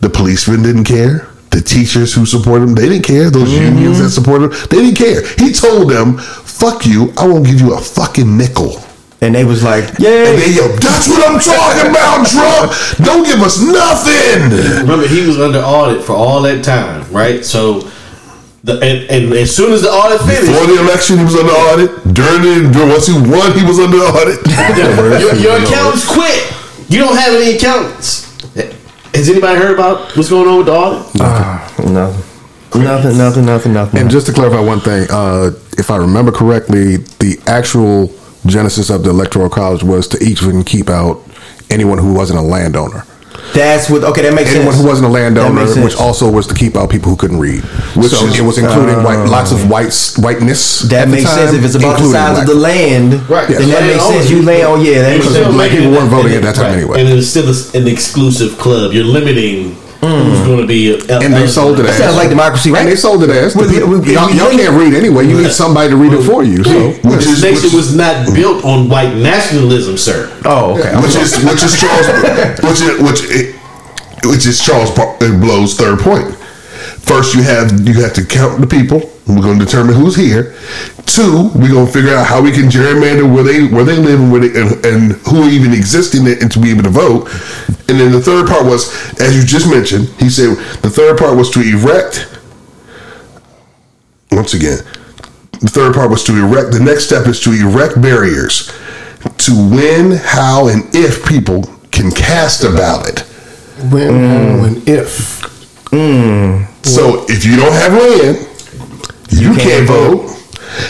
the policemen didn't care. The teachers who supported him, they didn't care. Those mm-hmm. unions that supported him, they didn't care. He told them, "Fuck you! I won't give you a fucking nickel." And they was like, And yeah. they yelled, "That's what I'm talking about, Trump! Don't give us nothing." Remember, he was under audit for all that time, right? So, the and, and as soon as the audit finished, Before the election, he was under audit. During the during, once he won, he was under audit. your, your accountants quit. You don't have any accountants. Has anybody heard about what's going on with the audit? nothing. Nothing, nothing, nothing, nothing. And just to clarify one thing, uh, if I remember correctly, the actual genesis of the electoral college was to even keep out anyone who wasn't a landowner. that's what. Okay, that makes Anyone sense. who wasn't a landowner, which also was to keep out people who couldn't read. Which so is- it was including white, uh, lots of whites, whiteness. That at the makes sense if it's about the including size of the land. Right. Then Yeah. that makes sense. You owners. land. Oh yeah, that makes sense. black people weren't voting at that time right. anyway. And it's still an exclusive club. You're limiting who's mm. going to be. And they sold it That as sounds like democracy, right? And they sold it as the people- we- we- y'all, y'all can't read anyway. You need somebody to read it for you. So Which is nation which, was not built on white nationalism, sir. Oh, okay. which is which is Charles which is which which is Charles Blow's third point. First, you have you have to count the people. We're going to determine who's here. Two, we're going to figure out how we can gerrymander where they where they live and where they, and, and who even exist in it and to be able to vote. And then the third part was, as you just mentioned, he said the third part was to erect. Once again, the third part was to erect. The next step is to erect barriers to when, how, and if people can cast a ballot. when, mm. when, if. Mm. So if you don't have land, you, can't, vote.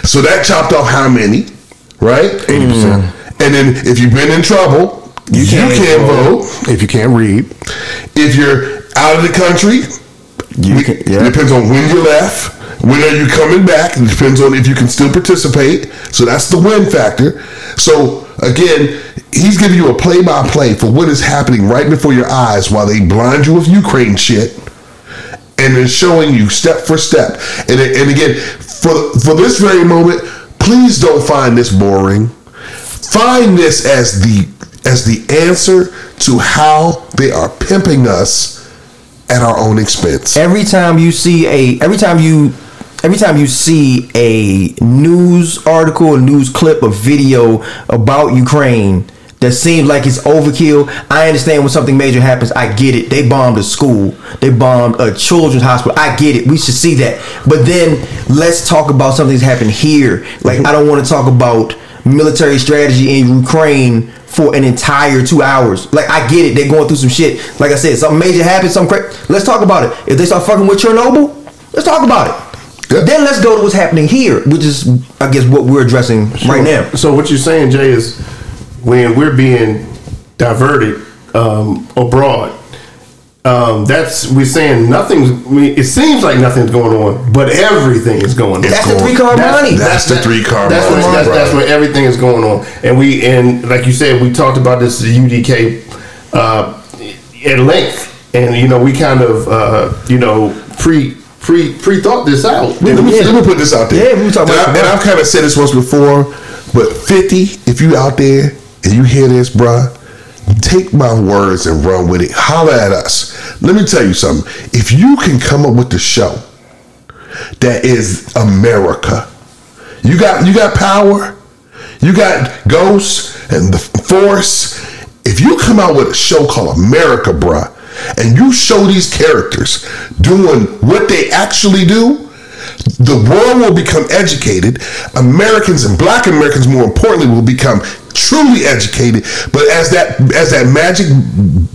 So that chopped off how many, right? Eighty percent. And then if you've been in trouble, you, can't, vote. If you can't read, If you're out of the country, You We- can- It depends on when you left. When are you coming back? It depends on if you can still participate. So that's the win factor. So again, he's giving you a play-by-play for what is happening right before your eyes while they blind you with Ukraine shit, and then showing you step for step. And and again, for for this very moment, please don't find this boring. Find this as the as the answer to how they are pimping us at our own expense. every time you see a every time you every time you see a news article a news clip a video about ukraine that seems like it's overkill i understand when something major happens i get it they bombed a school they bombed a children's hospital i get it we should see that but then let's talk about something that's happened here like i don't want to talk about military strategy in ukraine for an entire two hours. Like I get it, they're going through some shit. Like I said, something major happened, something crazy. Let's talk about it. If they start fucking with Chernobyl, let's talk about it. Yeah. Then let's go to what's happening here, which is, I guess, what we're addressing right now. So what you're saying, Jay, is when we're being diverted um, abroad, um, that's we're saying nothing's. We, it seems like nothing's going on, but everything is going on. That's the three car money. That's the three car That's money, where, that's, that's where everything is going on. And we and like you said, we talked about this at UDK uh, at length, and you know we kind of uh, you know pre pre pre thought this out. Let me, let me put this out there. Yeah, we were talking and, about I, and I've kind of said this once before, but 50, if you out there and you hear this, bruh, take my words and run with it. Holler at us. Let me tell you something. If you can come up with the show that is America, you got you got power, you got ghosts and the force. If you come out with a show called America, bruh, and you show these characters doing what they actually do, the world will become educated. Americans and black Americans, more importantly, will become truly educated. But as that as that magic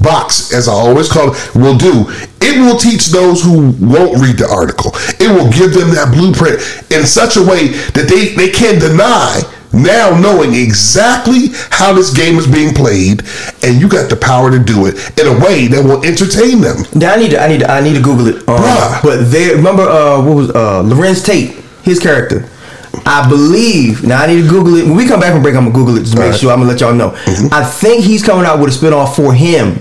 box, as I always call it, will do, it will teach those who won't read the article. It will give them that blueprint in such a way that they, they can't deny now knowing exactly how this game is being played, and you got the power to do it in a way that will entertain them. Now I need to, I need to, I need to Google it. Um, Bruh. but there, remember, uh, what was uh, Larenz Tate, his character. I believe. Now I need to Google it. When we come back from break, I'm gonna Google it to make Alright. sure. I'm gonna let y'all know. I think he's coming out with a spinoff for him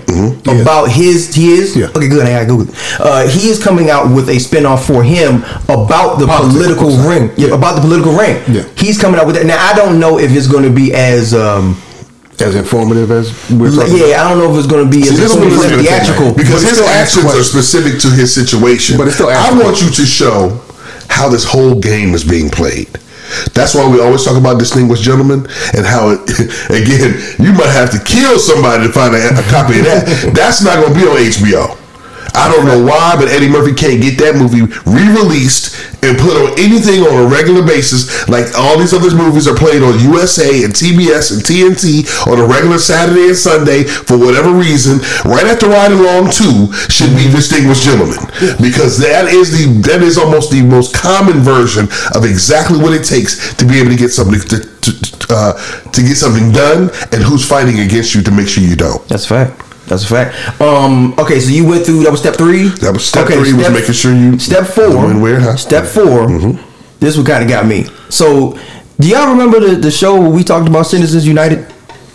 about his. He is. Yeah. Okay, good. I gotta Google it. Uh, he is coming out with a spinoff for him about the Politics, political ring. Yeah, about the political ring. Yeah. He's coming out with that. Now I don't know if it's going to be as. Um, As informative as we're talking about. yeah, I don't know if it's going to be as, this as theatrical. because his actions are specific to his situation. But it still I want you to show how this whole game is being played. That's why we always talk about distinguished gentlemen and how it, again you might have to kill somebody to find a, a copy of that. That's not going to be on HBO. I don't know why, but Eddie Murphy can't get that movie re-released and put on anything on a regular basis, like all these other movies are played on USA and TBS and TNT on a regular Saturday and Sunday for whatever reason. Right after Ride Along Two should be Distinguished Gentlemen because that is the that is almost the most common version of exactly what it takes to be able to get something to to, uh, to get something done and who's fighting against you to make sure you don't. That's fact. That's a fact. Um. Okay. So you went through. That was step three. That was step three was making sure you- Step four. when where, huh? Step 4 This one kind of got me. So, do y'all remember the the show where we talked about Citizens United?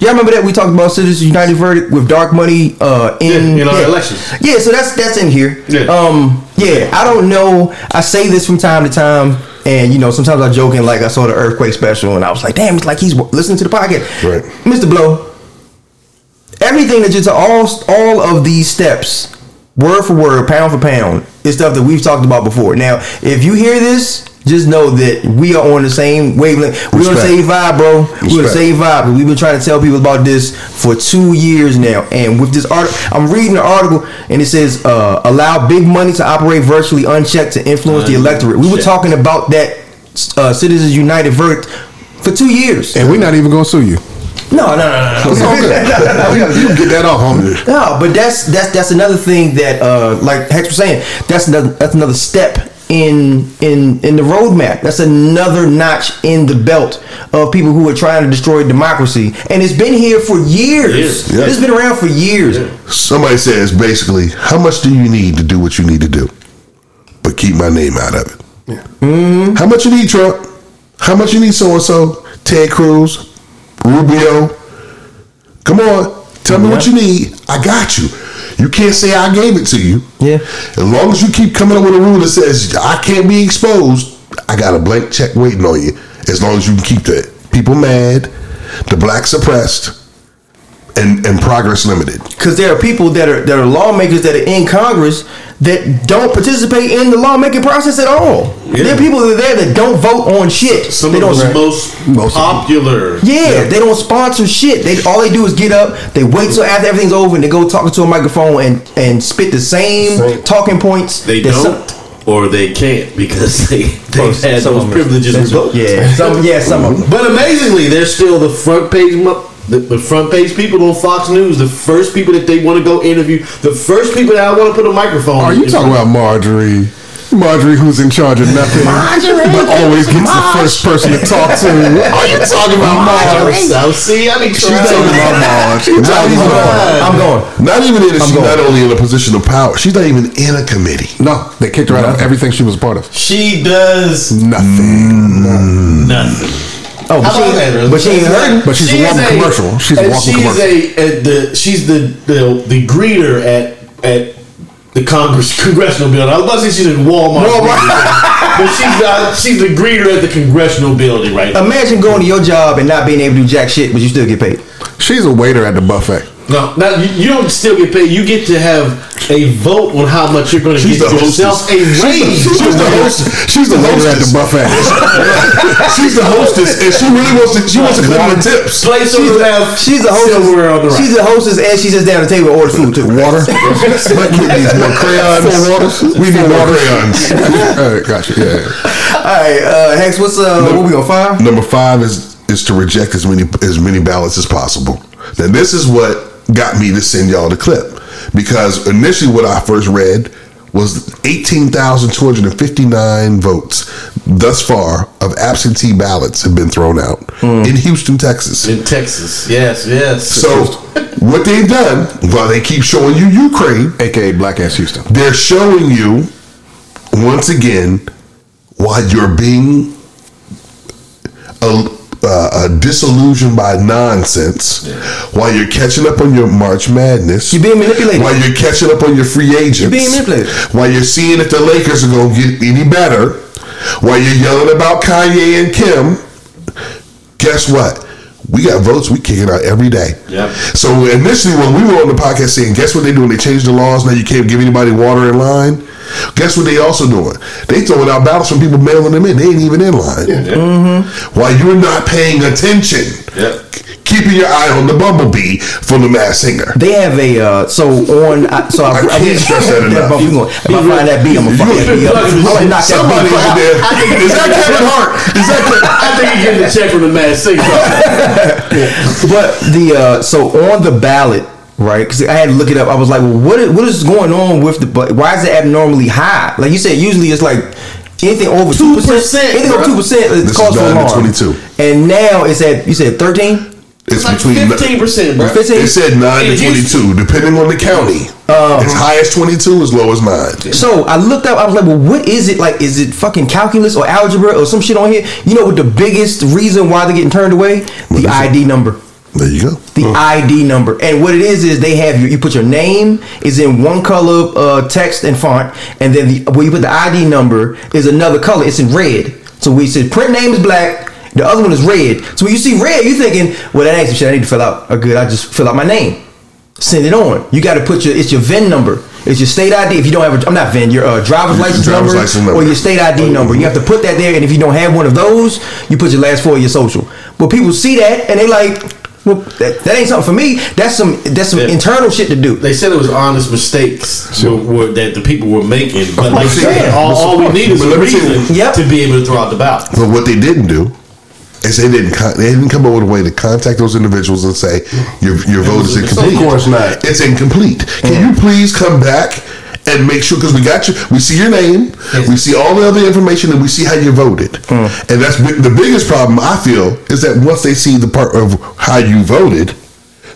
Y'all remember that we talked about Citizens United verdict with Dark Money uh, in Yeah, in our elections. Yeah. So that's that's in here. Yeah. Um. Yeah. I don't know. I say this from time to time. And you know, sometimes I joking like I saw the earthquake special, and I was like, "Damn, it's like he's listening to the podcast." Right. Mr. Blow, everything that just all all of these steps, word for word, pound for pound, is stuff that we've talked about before. Now, if you hear this, just know that we are on the same wavelength. We're on the same vibe, bro. We're on the same vibe. We've been trying to tell people about this for two years now. And with this article, I'm reading the article, and it says, uh, "Allow big money to operate virtually unchecked to influence the electorate." We were talking about that uh, Citizens United verdict for two years. And we're not even gonna sue you. No, no, no, no, no. It's all good. you can get that off, homie. No, but that's that's that's another thing that uh like Hex was saying, that's another that's another step in in in the roadmap. That's another notch in the belt of people who are trying to destroy democracy. And it's been here for years. Years, yeah. It's been around for years. Somebody says basically, how much do you need to do what you need to do? but keep my name out of it. How much you need, Trump? How much you need so and so? Ted Cruz, Rubio. Come on, tell me what you need. I got you. You can't say I gave it to you. Yeah. As long as you keep coming up with a rule that says I can't be exposed, I got a blank check waiting on you. As long as you can keep the people mad, the black suppressed, and and progress limited. Because there are people that are that are lawmakers that are in Congress that don't participate in the lawmaking process at all. There are people that are there that don't vote on shit. Some they of don't. the most, Most popular. yeah, they don't sponsor shit. They all they do is get up, they wait till after everything's over, and they go talk to a microphone and and spit the same, Same. talking points. They don't, some- or they can't because they they've had some those privileges. Yeah, some yeah, some of mm-hmm. them. But amazingly, they're still the front page, mo- the, the front page people on Fox News. The first people that they want to go interview. The first people that I want to put a microphone. Are you talking about Marjorie? Marjorie, who's in charge of nothing, but always gets the first person to talk to. Are you talking about Marjorie? So see, I mean, She's talking about Marge. Not even, I'm going. not even in. She's going. not only in a position of power. She's not even in a committee. No, they kicked her out of everything she was a part of. She does Nothing. Mm. nothing. Oh, but How about she, Rose? but she ain't hurting. But she's a She is walking commercial. She's a and walking she's commercial. A, at the, she's the, the the greeter at at the Congress Congressional building. I was about to say she's in Walmart, but she's not, she's the greeter at the Congressional building right now. Imagine going to your job and not being able to do jack shit, but you still get paid. She's a waiter at the buffet. No, now you, you don't still get paid. You get to have a vote on how much you're going to She's get the yourself a hostess. raise. She's the host. She's the Waiter at the buffet. She's the hostess, and she really wants to. She wants to collect the tips. Place She's over the, have she's the hostess. silverware on the right. She's the hostess, and she sits down at the table and orders food too. Water. My kid needs more crayons. Four waters. We need more crayons. Uh, gotcha. Yeah. All right, uh, Hex, what's uh, what we gonna find? Number five is is to reject as many as many ballots as possible. Now this is what got me to send y'all the clip because initially what I first read was 18,259 votes thus far of absentee ballots have been thrown out in Houston, Texas. in Texas. Yes, yes. So what they've done, while they keep showing you Ukraine, AKA Black Ass Houston. they're showing you once again why you're being uh, uh, disillusioned by nonsense, while you're catching up on your March Madness, You're being manipulated. while you're catching up on your free agents, You're being manipulated. while you're seeing if the Lakers are going to get any better, while you're yelling about Kanye and Kim. Guess what? We got votes. We kick it out every day. Yep. So initially, when we were on the podcast saying, "Guess what they doing? They changed the laws. Now you can't give anybody water in line." Guess what they also doing? They throwing out ballots from people mailing them in. They ain't even in line. Mm-hmm. While you're not paying attention, Yep. keeping your eye on the bumblebee from the Masked Singer. They have a uh, so on. I, so I, I can't stress that enough. If I find that beat, I'm gonna fuck that beat up. I'm gonna knock that Somebody beat out out. there. Is that Kevin Hart? Is that Kevin? I think you're getting a check from the Mad Singer. But the uh, so on the ballot, right? Because I had to look it up. I was like, well, what is, what is going on with the? But why is it abnormally high? Like you said, usually it's like anything over two percent. 2%, Anything over two percent This is is cause for alarm. 22. And now it's at you said thirteen. It's like between 15%, bro. 15? It said nine to twenty-two, depending on the county. Um, as high as twenty-two, as low as nine. So I looked up. I was like, well, what is it? Like, is it fucking calculus or algebra or some shit on here? You know what the biggest reason why they're getting turned away? The is it? ID number. There you go. the ID number. And what it is is they have your you put your name is in one color uh, text and font, and then the, where you put the ID number is another color. It's in red. So we said print name is black. The other one is red. So when you see red, you're thinking, well, that ain't some shit I need to fill out. Or good, I just fill out my name. Send it on. You got to put your it's your VIN number. It's your state ID. If you don't have a, I'm not VIN, your uh, driver's license Driver's number, license number. or your state ID number. You have to put that there, and if you don't have one of those, you put your last four of your social. But people see that and they like, well, that, that ain't something for me. That's some that's some Yeah. internal shit to do. They said it was honest mistakes were, were, that the people were making, but they said all, all we need is But a let me tell reason Yep. to be able to throw out the ballot. But what they didn't do is they didn't con- they didn't come up with a way to contact those individuals and say your your vote is incomplete. Of course not. It's incomplete. Can you please come back and make sure because we got you. We see your name. We see all the other information, and we see how you voted. Mm. And that's the biggest problem I feel is that once they see the part of how you voted.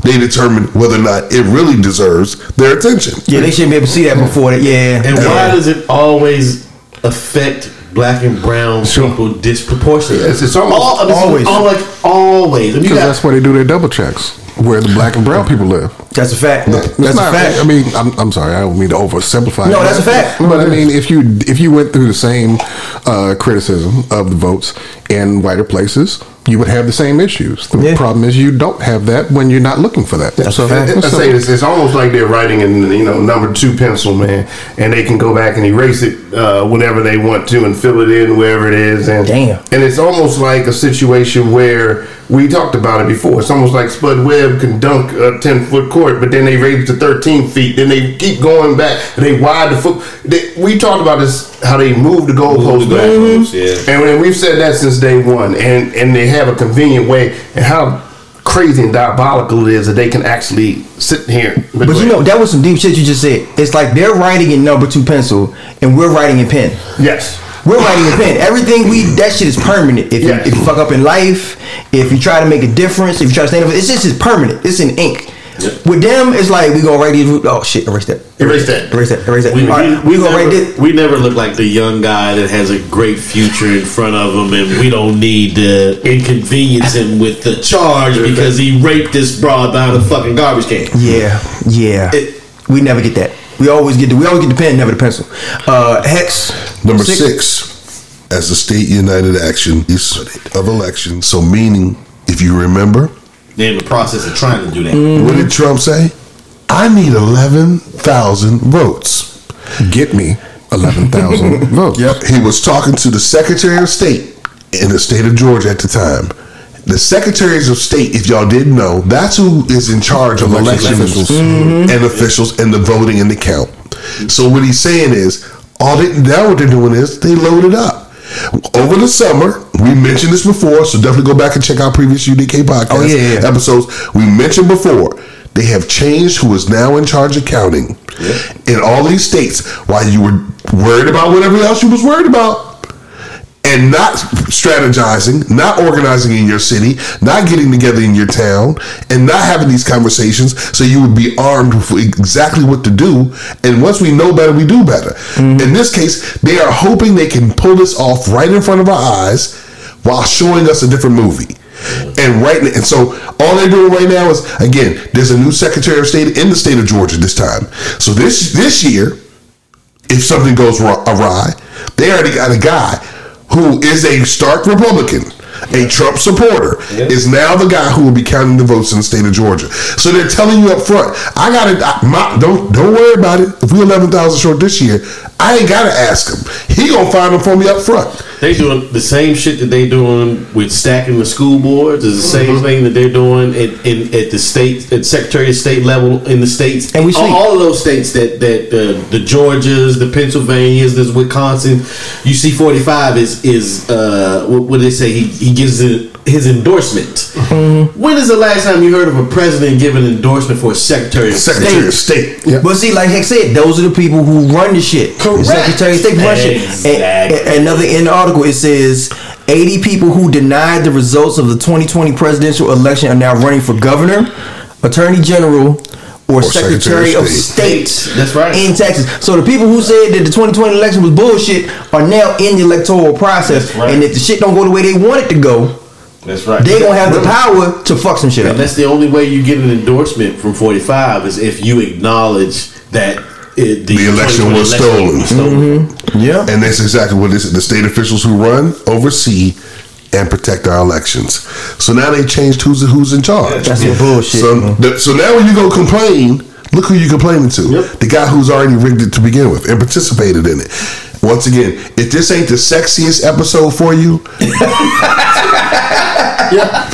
They determine whether or not it really deserves their attention. Yeah, they shouldn't be able to see that before that. Yeah, And why does it always affect black and brown people disproportionately. Yes, it's almost All- I mean, always. all, like always. I mean, Because that's where they do their double checks, where the black and brown people live. That's a fact. That's a fact. I mean, I'm, I'm sorry. I don't mean to oversimplify. No, it. that's a fact. But I mean, if you if you went through the same uh, criticism of the votes in whiter places, you would have the same issues. The Yeah. problem is you don't have that when you're not looking for that. That's a I, fact. I say this, it's almost like they're writing in you know number two pencil, man, and they can go back and erase it uh, whenever they want to and fill it in wherever it is. And Damn. and it's almost like a situation where we talked about it before. It's almost like Spud Webb can dunk a ten foot court, but then they raise it to thirteen feet. Then they keep going back. They wide the foot. They, we talked about this how they move the goalposts Move the back. goalposts, yeah. And when we've said that since day one, and and they have a convenient way, and how crazy and diabolical it is that they can actually sit here. But you know, that was some deep shit you just said. It's like they're writing in number two pencil and we're writing in pen. yes, We're writing in pen. Everything we that shit is permanent. If, Yes. you, if you fuck up in life, if you try to make a difference, if you try to stand up, it's just it's permanent. It's in ink. With them, it's like we gonna write these. Oh shit! Erase that. Erase that. Erase that. Erase that. We, All right, we, we, we, gonna never, write this. we never look like the young guy that has a great future in front of him, and we don't need to inconvenience him with the charge because he raped this broad behind a fucking garbage can. Yeah, yeah. It- we never get that. We always get the we always get the pen, never the pencil. Uh, Hex Number six, as the state united action is of election. So meaning, if you remember, They're in the process of trying to do that. Mm-hmm. what did Trump say? I need eleven thousand votes. Get me eleven thousand votes. Yep. He was talking to the Secretary of State in the state of Georgia at the time. The secretaries of state, if y'all didn't know, that's who is in charge of Election elections officials. Mm-hmm. and officials and the voting and the count. So what he's saying is, all they now what they're doing is they load it up. Over the summer, we mentioned this before, so definitely go back and check out previous UDK podcast Oh, yeah, yeah. episodes. We mentioned before they have changed who is now in charge of counting in all these states. While you were worried about whatever else you was worried about, and not strategizing, not organizing in your city, not getting together in your town, and not having these conversations so you would be armed with exactly what to do. And once we know better, we do better. Mm-hmm. In this case, they are hoping they can pull this off right in front of our eyes while showing us a different movie. And right, and so all they're doing right now is again, there's a new Secretary of State in the state of Georgia this time. So this this year, if something goes awry, they already got a guy who is a stark Republican, a Trump supporter, is now the guy who will be counting the votes in the state of Georgia. So they're telling you up front, I got to don't don't worry about it. If we eleven thousand short this year, I ain't got to ask him. He gonna find them for me up front. They doing the same shit that they doing with stacking the school boards is the same Mm-hmm. thing that they're doing at, in, at the state at Secretary of State level in the states. And we all, see- all of those states that that uh, the Georgias, the Pennsylvanias, the Wisconsin, UC forty five is is uh, what, what do they say? He he gives it his endorsement. Mm-hmm. When is the last time you heard of a president giving endorsement for a Secretary of Secretary of State? State. But see, like Hex said, those are the people who run the shit. Correct. The Secretary of State run shit. Exactly. And, and another in the article it says 80 people who denied the results of the 2020 presidential election are now running for governor, attorney general, or, Secretary Secretary, of of State. State. That's right. In Texas. So the people who said that the 2020 election was bullshit are now in the electoral process. That's right. And if the shit don't go the way they want it to go, That's right. they gonna have the power to fuck some shit up. And up. that's the only way you get an endorsement from 45 is if you acknowledge that it, the, The election was election stolen. was stolen. Yeah. And that's exactly what it is. The state officials who run, oversee, and protect our elections. So now they changed who's who's in charge. That's some bullshit. So, man. the, so now when you go complain, look who you're complaining to. Yep. The guy who's already rigged it to begin with and participated in it. Once again, if this ain't the sexiest episode for you,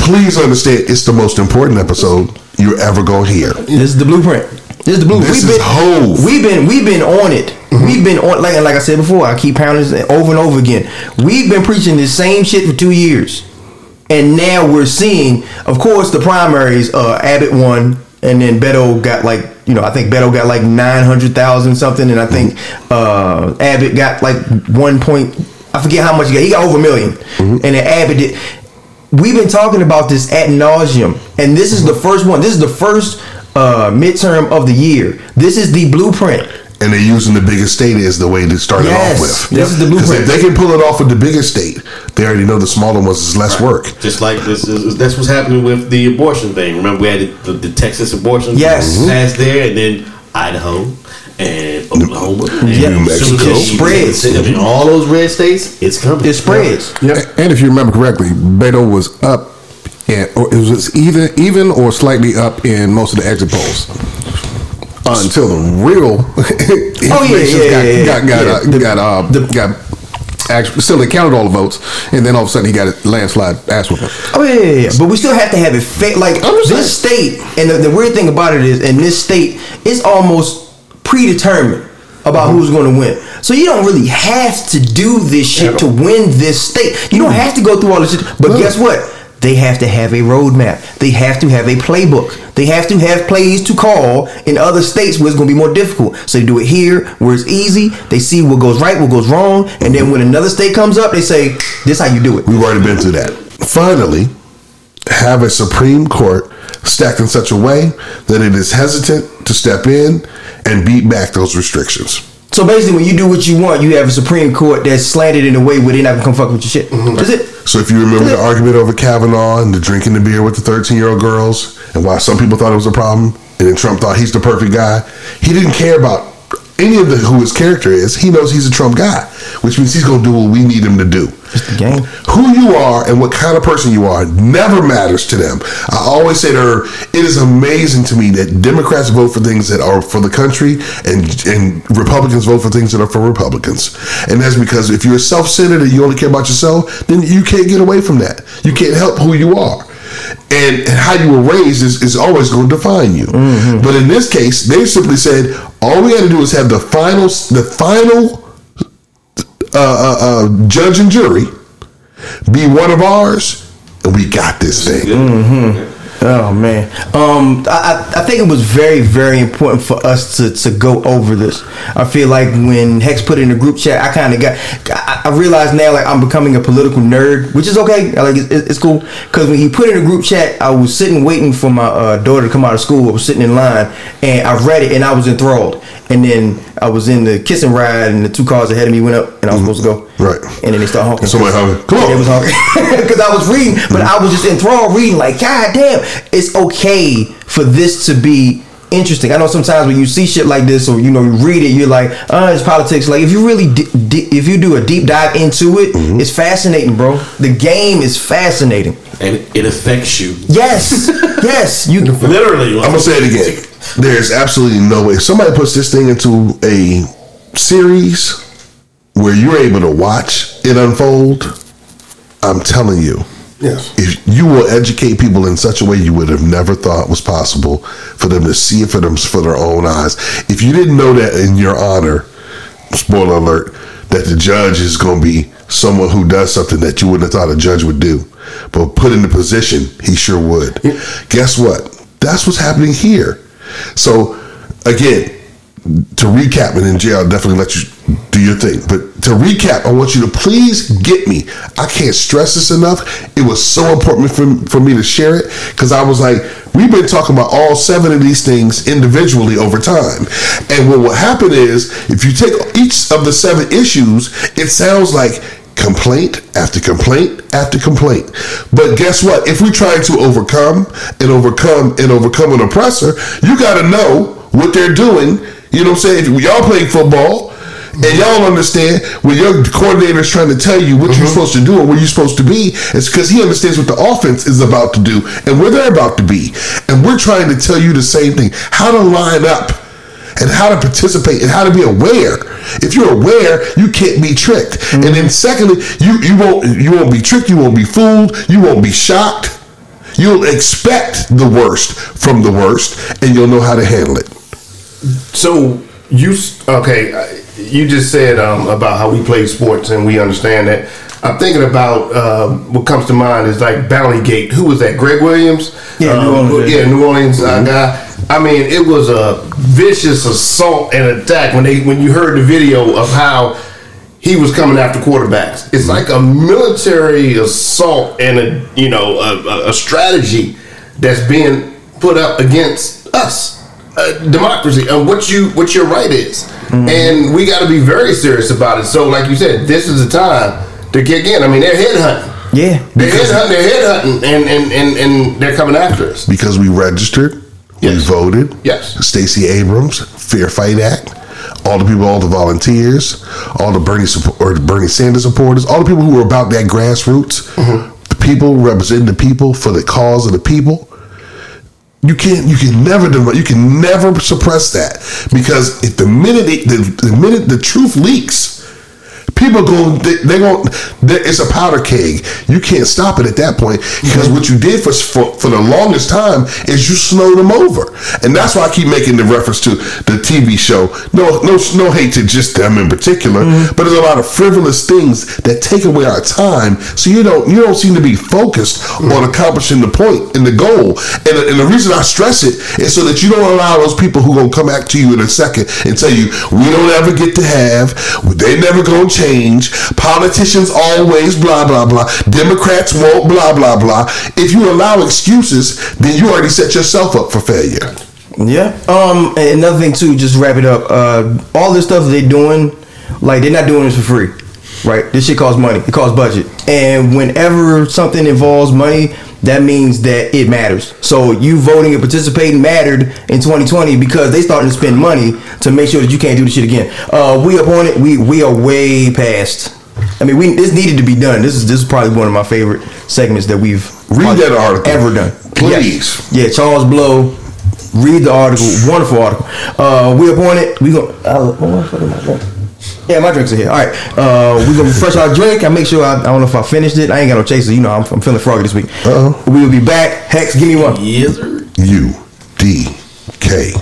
please understand it's the most important episode you're ever gonna hear. This is the blueprint. This is the blueprint. This we've is been, Hove. We've been we've been on it. We've been on like like I said before. I keep pounding this over and over again. We've been preaching the same shit for two years, and now we're seeing. Of course, the primaries. Uh, Abbott won, and then Beto got like you know I think Beto got like nine hundred thousand something, and I think uh, Abbott got like one point. I forget how much he got. He got over a 1000000 and then Abbott did. We've been talking about this ad nauseum, and this is the first one. This is the first uh, midterm of the year. This is the blueprint. and they're using the biggest state as the way to start Yes. it off with. This is the 'Cause blueprint. If they can pull it off with the biggest state, they already know the smaller ones is less work. Just like this is that's what's happening with the abortion thing. Remember we had the, the Texas abortion Yes. Mm-hmm. passed there, and then Idaho and Oklahoma, and Yeah. New soon Mexico. It spreads. I mean, all those red states, it's coming. It spreads. And if you remember correctly, Beto was up, in, or it was either even or slightly up in most of the exit polls until the real Oh, yeah, yeah, got yeah, yeah. got got Yeah, uh, the- got, uh, the- got actually still they counted all the votes, and then all of a sudden he got a landslide ass whooping. Oh yeah, yeah, yeah, but we still have to have it fa- like this state. And the, the weird thing about it is, in this state, it's almost predetermined about who's going to win. So you don't really have to do this shit to win this state. You don't have to go through all this shit. But guess what? They have to have a roadmap. They have to have a playbook. They have to have plays to call in other states where it's going to be more difficult. So they do it here where it's easy. They see what goes right, what goes wrong, and then when another state comes up, they say, "This is how you do it." We've already been through that. Finally, have a Supreme Court stacked in such a way that it is hesitant to step in and beat back those restrictions. So basically, when you do what you want, you have a Supreme Court that's slanted in a way where they're not gonna come fuck with your shit. Mm-hmm. That's it. So if you remember the argument over Kavanaugh and the drinking the beer with the 13 year old girls, and why some people thought it was a problem, and then Trump thought he's the perfect guy, he didn't care about any of the who his character is. He knows he's a Trump guy, which means he's gonna do what we need him to do. It's the game. Who you are and what kind of person you are never matters to them. I always say to her, it is amazing to me that Democrats vote for things that are for the country and and Republicans vote for things that are for Republicans. And that's because if you're self-centered and you only care about yourself, then you can't get away from that. You can't help who you are. And, and how you were raised is, is always going to define you. But in this case, they simply said all we had to do is have the final the final uh, uh, uh, judge and jury be one of ours, and we got this thing. Oh man, um, I, I think it was very very important for us to, to go over this. I feel like when Hex put it in the group chat, I kind of got I, I now like I'm becoming a political nerd, which is okay. Like it's, it's cool because when he put in the group chat, I was sitting waiting for my uh, daughter to come out of school. I was sitting in line and I read it and I was enthralled. And then I was in the kissing ride and the two cars ahead of me went up and I was mm-hmm. supposed to go. Right. And then they started honking. Somebody honking. Come on. They was honking because I was reading, but mm-hmm. I was just enthralled reading. Like, God damn, it's okay for this to be interesting. I know sometimes when you see shit like this, or you know, you read it, you're like, oh, it's politics. Like, if you really, di- di- if you do a deep dive into it, Mm-hmm. it's fascinating, bro. The game is fascinating. and it affects you Yes, yes, you. literally. I'm gonna say it again. There's absolutely no way. If somebody puts this thing into a series where you're able to watch it unfold, I'm telling you, Yes. if you will educate people in such a way you would have never thought was possible for them to see it for them for their own eyes. If you didn't know that in your honor, spoiler alert, that the judge is going to be someone who does something that you wouldn't have thought a judge would do, but put in the position, he sure would. Guess what? That's what's happening here. So again, to recap, and then Jay, I'll definitely let you your thing. But to recap, I want you to please get me. I can't stress this enough. It was so important for, for me to share it because I was like, we've been talking about all seven of these things individually over time. And what will happen is, if you take each of the seven issues, it sounds like complaint after complaint after complaint. But guess what? If we're trying to overcome and overcome and overcome an oppressor, you got to know what they're doing. You know what I'm saying? If y'all playing football and y'all understand when your coordinator is trying to tell you what you're mm-hmm. supposed to do and where you're supposed to be, it's because he understands what the offense is about to do and where they're about to be. And we're trying to tell you the same thing how to line up and how to participate and how to be aware. If you're aware, you can't be tricked. And then mm-hmm. secondly, you, you won't you won't be tricked, you won't be fooled, you won't be shocked. You'll expect the worst from the worst and you'll know how to handle it. So you okay? Uh, You just said um, about how we play sports and we understand that. I'm thinking about um, what comes to mind is like Bountygate. Who was that? Gregg Williams. Yeah, New Um, Orleans, Yeah. New Orleans uh, guy. I mean, it was a vicious assault and attack when they when you heard the video of how he was coming after quarterbacks. It's like a military assault and a you know a, a- a strategy that's being put up against us, uh, democracy. And what you what your right is. Mm-hmm. and we got to be very serious about it. So, like you said, this is the time to kick in. I mean, they're headhunting. Yeah. They're headhunting. They're headhunting, and and and and they're coming after us. because we registered, Yes. we voted. Yes. Stacey Abrams, Fair Fight Act, all the people, all the volunteers, all the Bernie support, or the Bernie Sanders supporters, all the people who were about that grassroots, mm-hmm. the people representing the people for the cause of the people. You can't. You can never. You can never suppress that because if the minute it, the, the minute the truth leaks, people go. They, they going It's a powder keg. You can't stop it at that point because what you did for, for for the longest time is you slowed them over, and that's why I keep making the reference to the TV show. No, no, no hate to just them in particular, mm-hmm. but there's a lot of frivolous things that take away our time. So you don't you don't seem to be focused mm. on accomplishing the point and the goal. And, and the reason I stress it is so that you don't allow those people who gonna come back to you in a second and tell you we don't ever get to have, they never gonna change. Politicians always blah blah blah. Democrats won't blah blah blah. If you allow excuses, then you already set yourself up for failure. Yeah. Um. Another thing too, just wrap it up. Uh, all this stuff they're doing, like they're not doing this for free, right? This shit costs money. It costs budget, and whenever something involves money, that means that it matters. So you voting and participating mattered in 2020 because they starting to spend money to make sure that you can't do this shit again. Uh, we on it. We we are way past. I mean, we this needed to be done. This is this is probably one of my favorite segments that we've Read that article. ever done. Please. Yes. Yeah, Charles Blow. Read the article. Wonderful article. Uh, we up on it. We go. Uh, Yeah, my drinks are here. All right. Uh, we gonna refresh our drink. I make sure I, I don't know if I finished it. I ain't got no chaser. You know, I'm, I'm feeling froggy this week. Uh-oh. We will be back. Hex, give me one. Yes, sir. U D K.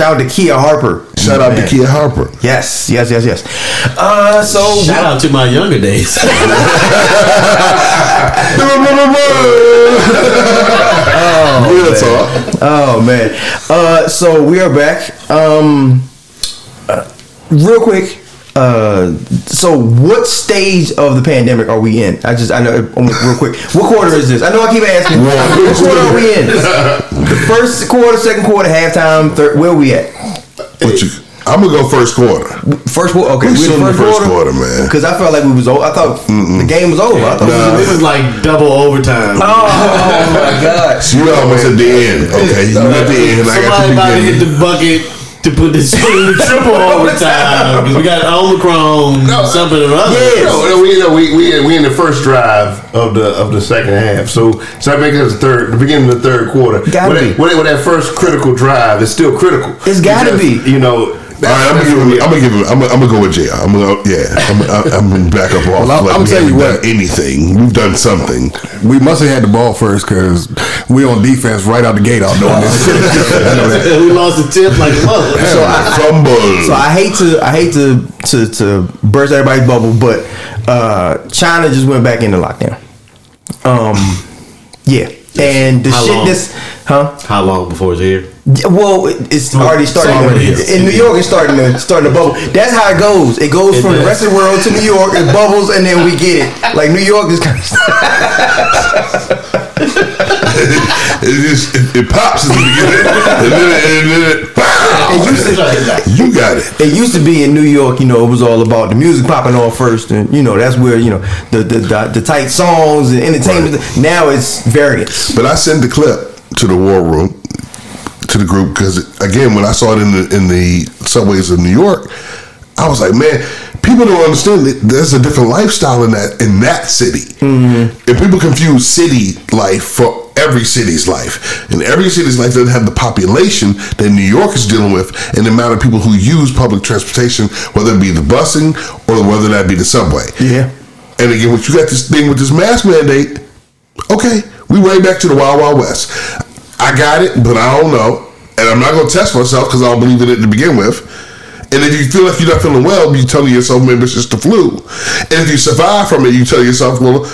shout out to Kia Harper. Shout out Man. to Kia Harper. Yes, yes, yes, yes. Uh, so Shout out to my younger days. Real talk. Oh man. Uh, so we are back. Um, uh, real quick. Uh, so what stage of the pandemic are we in? I just I know um, real quick. What quarter is this? I know I keep asking. what quarter are we in? The first quarter, second quarter, halftime, third. Where are we at? What you? I'm gonna go first quarter. First quarter. Okay, We we still in in the first quarter, man. Because I felt like we was. I thought the game was over. I thought Nah. we This was. like double overtime. Oh, my god! So you almost at the end. Okay, you at the end. I got Somebody the about to hit the bucket to put this in the triple overtime because we got Omicron something or other. Yes. No, no, we, no, we, we, we in the first drive of the of the second half. So so that makes us the third, the beginning of the third quarter. Gotta when be. That, when, when that first critical drive is still critical. It's gotta be. You know. All right, I'm gonna give him. I'm gonna give him. I'm gonna, I'm gonna go with Jr. I'm gonna. Yeah, I'm. I'm gonna back up off. Well, I'm- like I'm we telling you haven't what. anything. We've done something. We must have had the ball first because we on defense right out the gate out doing this. I know that. we lost the tip like a mother. So I, Fumble. So I hate to I hate to to to burst everybody's bubble, but uh, China just went back into lockdown. Um, yeah, and the How shit long? this, huh? How long before it's here? Yeah, Well, it- it's already starting. already to- here. in New York, it's starting to starting to bubble. That's how it goes. It goes It from the rest of the world to New York. It bubbles, and then we get it. Like New York is kind of. it just it, it pops in the beginning, and then it, and then it, It used to- you got it. It used to be in New York, you know, it was all about the music popping off first, and you know that's where you know the the the, the tight songs and entertainment. Now it's variants. But I sent the clip to the war room to the group because again, when I saw it in the in the subways of New York, I was like, man, people don't understand that there's a different lifestyle in that in that city, mm-hmm. and people confuse city life for every city's life, and every city's life doesn't have the population that New York is dealing with, and the amount of people who use public transportation, whether it be the busing or whether that be the subway. Yeah. And again, what you got this thing with this mask mandate, okay, we way back to the Wild Wild West. I got it, but I don't know. And I'm not going to test myself because I don't believe in it to begin with. And if you feel like you're not feeling well, you tell yourself maybe it's just the flu. And if you survive from it, you tell yourself, well,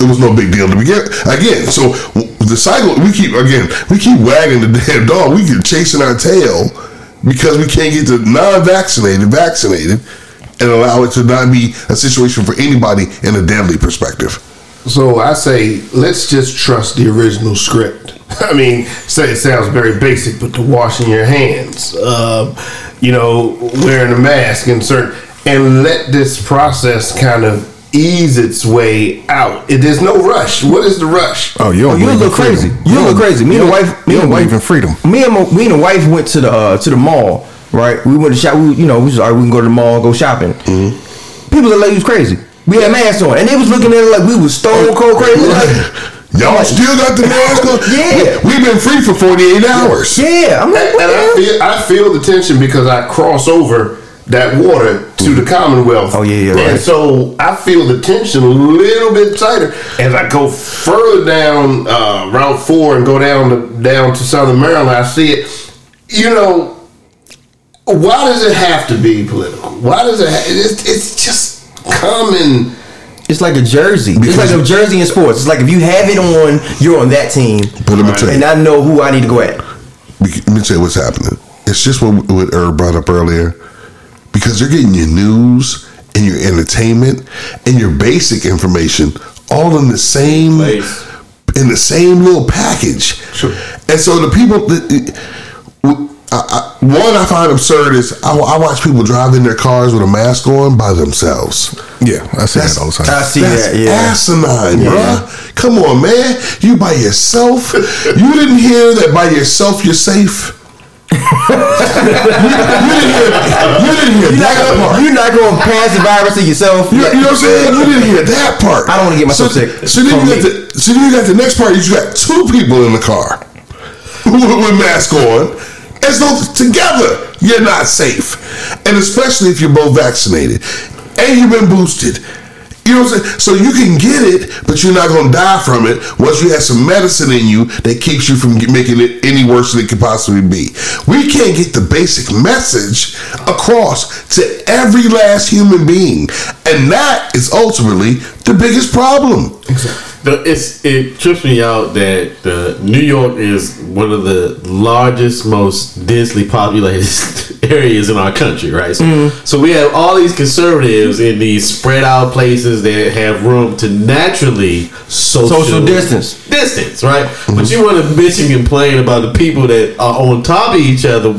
it was no big deal to begin. Again, so the cycle we keep again we keep wagging the damn dog. We keep chasing our tail because we can't get the non-vaccinated vaccinated and allow it to not be a situation for anybody in a deadly perspective. So I say, let's just trust the original script. I mean, say it sounds very basic, but the washing your hands, uh, you know, wearing a mask, and certain, and let this process kind of ease its way out. It, there's no rush. What is the rush? Oh, you Oh, don't you believe look in freedom. crazy. You look crazy. Me and the wife. Me and don't in freedom. Me and my, me and the wife went to the uh, to the mall. Right, we went to shop. We, you know, we was all right. We can go to the mall, go shopping. People look like we was crazy. We had masks on, and they was looking at it like we was stone cold crazy. Like, Y'all Like- still got the mask on? Yeah. We've been free for 48 hours. yeah, I'm like, And, and I feel I feel the tension because I cross over that water to the Commonwealth. Oh, yeah, yeah, right. And so I feel the tension a little bit tighter as I go further down uh, Route Four and go down to down to Southern Maryland. I see it. You know, why does it have to be political? Why does it? Ha- it's, it's just common. It's like a jersey. it's like a jersey in sports. It's like if you have it on, you're on that team, But let me tell you. and I know who I need to go at. Let me tell you what's happening. It's just what, what Herb brought up earlier. Because they're getting your news and your entertainment and your basic information all in the same Place. in the same little package. Sure. And so the people that I, I, one I find absurd is I, I watch people drive in their cars with a mask on by themselves. Yeah, I see that all the time. I see That's that. Yeah. asinine, Yeah. bruh. Come on, man. You by yourself? you didn't hear that by yourself you're safe? you, you didn't hear, you didn't hear You're that gonna, part. you're not going to pass the virus to yourself. You, you know what I'm saying? You didn't hear that part. I don't wanna get myself so, sick. So then, you got the, so then you got the next part. You got two people in the car with, with masks on, as though together you're not safe, and especially if you're both vaccinated and you've been boosted. You know what I'm saying? So you can get it, but you're not going to die from it once you have some medicine in you that keeps you from making it any worse than it could possibly be. We can't get the basic message across to every last human being. And that is ultimately the biggest problem. The, it's it trips me out that uh, New York is one of the largest, most densely populated areas in our country, right? So, Mm-hmm. so we have all these conservatives in these spread out places that have room to naturally social, Social distance. distance, right? But you want to bitch and complain about the people that are on top of each other,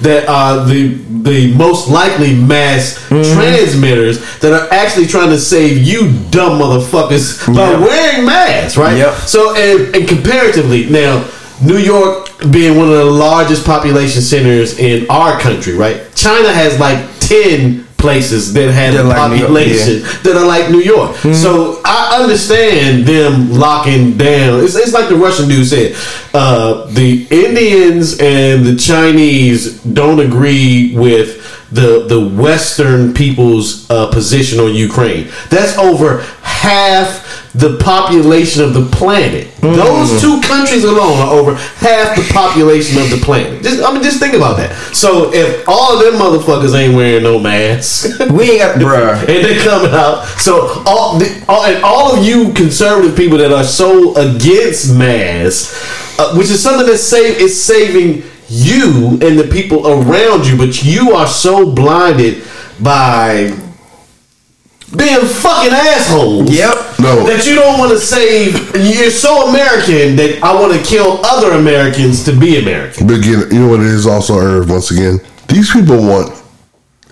that are the the most likely mass transmitters that are actually trying to save you dumb motherfuckers by wearing masks, right? Yep. So and, and comparatively, now New York being one of the largest population centers in our country, right? China has like ten places that have a like New York, population that are like New York. So I understand them locking down. It's, it's like the Russian dude said. Uh, the Indians and the Chinese don't agree with the the Western people's uh, position on Ukraine. That's over half the population of the planet. Those two countries alone are over half the population of the planet. Just, I mean, just think about that. So if all of them motherfuckers ain't wearing no masks, We ain't got, bruh. and they're coming out. So all, the, all and all of you conservative people that are so against masks, uh, which is something that save is saving you and the people around you, but you are so blinded by being fucking assholes. Yep. No. That you don't want to save. You're so American that I want to kill other Americans to be American. But again, you know what it is also, Irv, once again? These people want,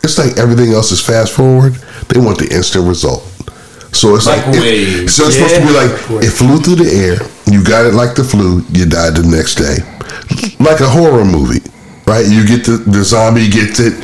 it's like everything else is fast forward. They want the instant result. So it's like, Like it- so it's supposed to be like, it flew through the air, you got it like the flu, you died the next day. Like a horror movie, right? You get the, the zombie gets it.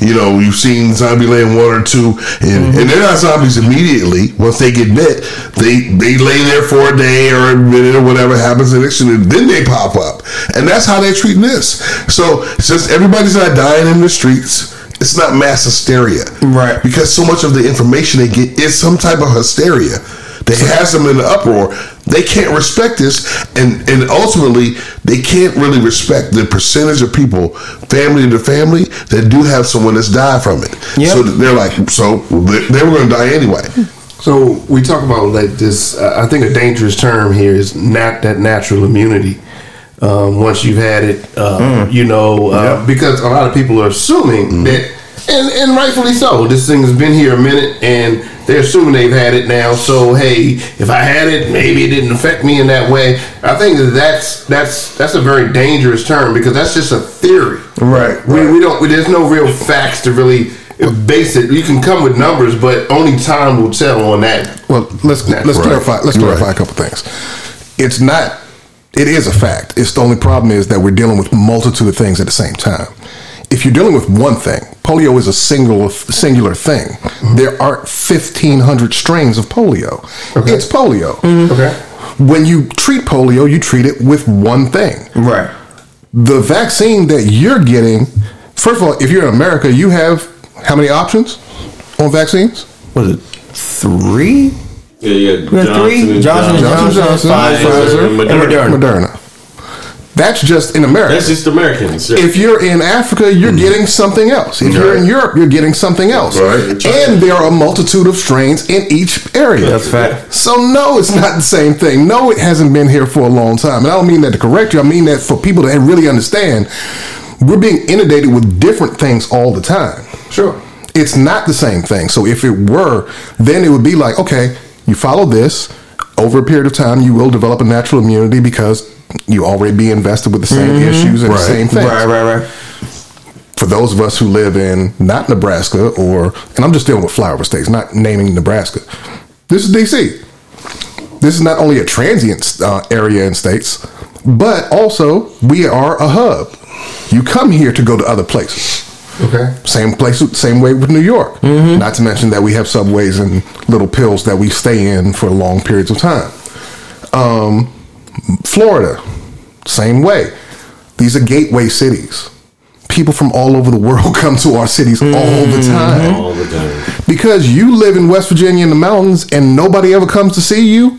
You know, you've seen Zombieland one or two, and, mm-hmm. and they're not zombies immediately. Once they get bit, they they lay there for a day or a minute or whatever happens, and then they pop up, and that's how they're treating this. So since everybody's not dying in the streets, it's not mass hysteria, Right. Because so much of the information they get is some type of hysteria that has them in the uproar. They can't respect this, and and ultimately they can't really respect the percentage of people, family to family, that do have someone that's died from it. Yep. So they're like, so they, they were going to die anyway. So we talk about like this. Uh, I think a dangerous term here is not that natural immunity. Um, once you've had it, uh, you know, uh, because a lot of people are assuming that, and and rightfully so. This thing has been here a minute, and they're assuming they've had it now. So hey, if I had it, maybe it didn't affect me in that way. I think that that's that's that's a very dangerous term because that's just a theory. Right, We, we don't. There's no real facts to really base it. You can come with numbers, but only time will tell on that. Well, let's That's let's right. clarify. Let's Right. clarify a couple things. It's not. It is a fact. It's the only problem is that we're dealing with multitude of things at the same time. If you're dealing with one thing, polio is a single singular thing. Mm-hmm. There aren't fifteen hundred strains of polio. It's polio. Okay. When you treat polio, you treat it with one thing. Right. The vaccine that you're getting, first of all, if you're in America, you have how many options on vaccines? Was it three? Yeah, yeah. We had three? Johnson and Johnson, Johnson, Johnson, Pfizer, and and Moderna. Moderna. Moderna. That's just in America. That's just Americans. if you're in Africa, you're mm-hmm. getting something else. If you're in Europe, you're getting something else. Right. And there are a multitude of strains in each area. That's fact. So no, it's not the same thing. No, it hasn't been here for a long time. And I don't mean that to correct you. I mean that for people to really understand, we're being inundated with different things all the time. Sure. It's not the same thing. So if it were, then it would be like, okay, you follow this over a period of time, you will develop a natural immunity because you already be invested with the same issues and the same things. Right, right, right. For those of us who live in not Nebraska or, and I'm just dealing with flyover states, not naming Nebraska. This is DC. This is not only a transient uh, area in states, but also we are a hub. You come here to go to other places. Okay. Same place, same way with New York. Not to mention that we have subways and little pills that we stay in for long periods of time. Um, Florida, same way. These are gateway cities. People from all over the world come to our cities all the time. all the time. Because you live in West Virginia in the mountains and nobody ever comes to see you,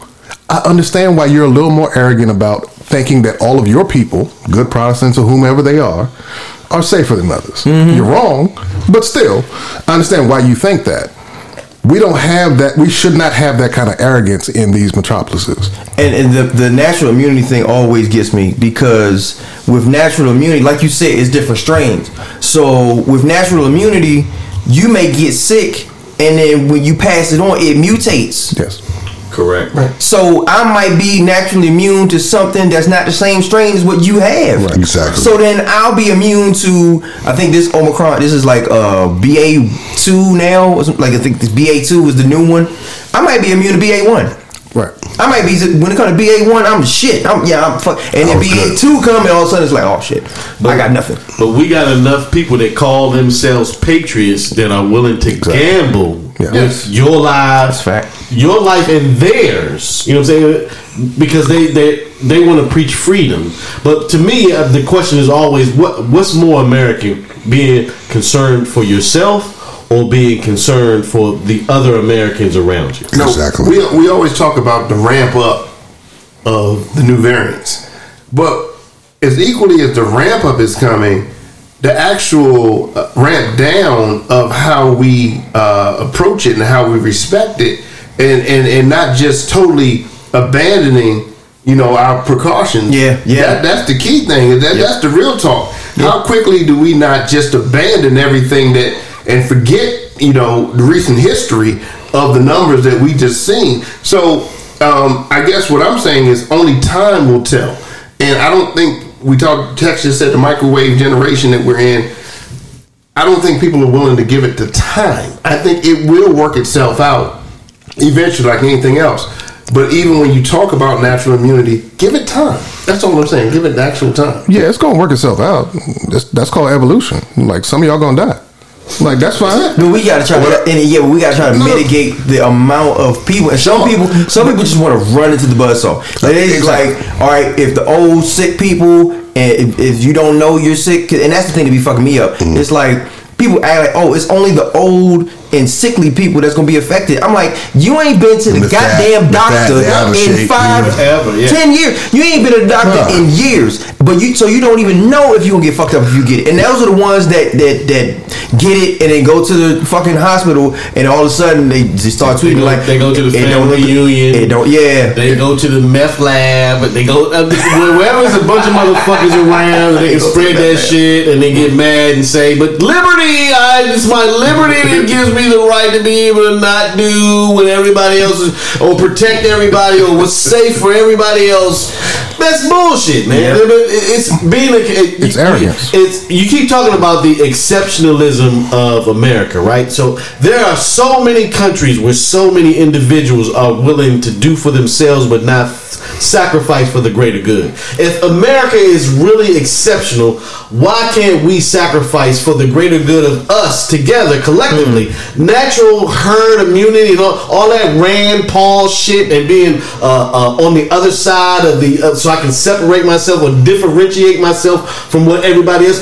I understand why you're a little more arrogant about thinking that all of your people, good Protestants or whomever they are, are safer than others. You're wrong, but still, I understand why you think that. We don't have that. We should not have that kind of arrogance in these metropolises. And, and the, the natural immunity thing always gets me because with natural immunity, like you said, it's different strains. So with natural immunity, you may get sick, and then when you pass it on, it mutates. Yes. Correct. Right. So I might be naturally immune to something that's not the same strain as what you have. Right. Exactly. So then I'll be immune to. I think this Omicron. This is like uh BA two now. or Like I think this BA two is the new one. I might be immune to BA one. Right. I might be when it comes to BA one. I'm shit. I'm yeah. I'm fuck. And then BA two come and all of a sudden it's like oh shit. but, I got nothing. But we got enough people that call themselves patriots that are willing to gamble Yeah. with your lives, fact. Your life and theirs. You know what I'm saying? Because they they they want to preach freedom. But to me, uh, the question is always what what's more American, being concerned for yourself or being concerned for the other Americans around you. No, Exactly. We, we always talk about the ramp up of the new variants, but as equally as the ramp up is coming, the actual uh, ramp down of how we uh, approach it and how we respect it, and, and, and not just totally abandoning, you know, our precautions. Yeah, yeah. That, that's the key thing. That, That's the real talk. How quickly do we not just abandon everything that and forget, you know, the recent history of the numbers that we just seen? So um, I guess what I'm saying is only time will tell. And I don't think we talked. Texas said the microwave generation that we're in. I don't think people are willing to give it the time. I think it will work itself out eventually, like anything else. But even when you talk about natural immunity, give it time. That's all I'm saying. Give it the actual time. Yeah, it's gonna work itself out. That's, that's called evolution. Like some of y'all gonna die. Like that's fine. But we gotta try to, and yeah, we gotta try to No. mitigate the amount of people. And some people, some people just want to run into the buzzsaw. Like they just Exactly. like, all right, if the old sick people, and if, if you don't know you're sick, and that's the thing to be fucking me up. Mm-hmm. It's like people act like, oh, it's only the old and sickly people that's gonna be affected. I'm like, you ain't been to the, The goddamn fat, doctor they out in shape, five, yeah. Ever, yeah. ten years. You ain't been to the doctor Huh. in years, but you so you don't even know if you gonna get fucked up if you get it. And those are the ones that that that get it and then go to the fucking hospital and all of a sudden they just start They tweeting go, like they go to the it family look- reunion. It don't. Yeah. They go to the meth lab. They go uh, wherever there's a bunch of motherfuckers around. And they can spread that shit and they get mad and say, "But liberty, I it's my liberty that gives me the right to be able to not do what everybody else is, or protect everybody, or what's safe for everybody else." That's bullshit, man. Yeah. It's being a it- It's you- arrogance. it's you keep talking about the exceptionalism of America, right? So there are so many countries where so many individuals are willing to do for themselves but not sacrifice for the greater good. If America is really exceptional, why can't we sacrifice for the greater good of us together collectively? Natural herd immunity and all, all that Rand Paul shit and being uh, uh, on the other side of the uh, so I can separate myself or differentiate myself from what everybody else.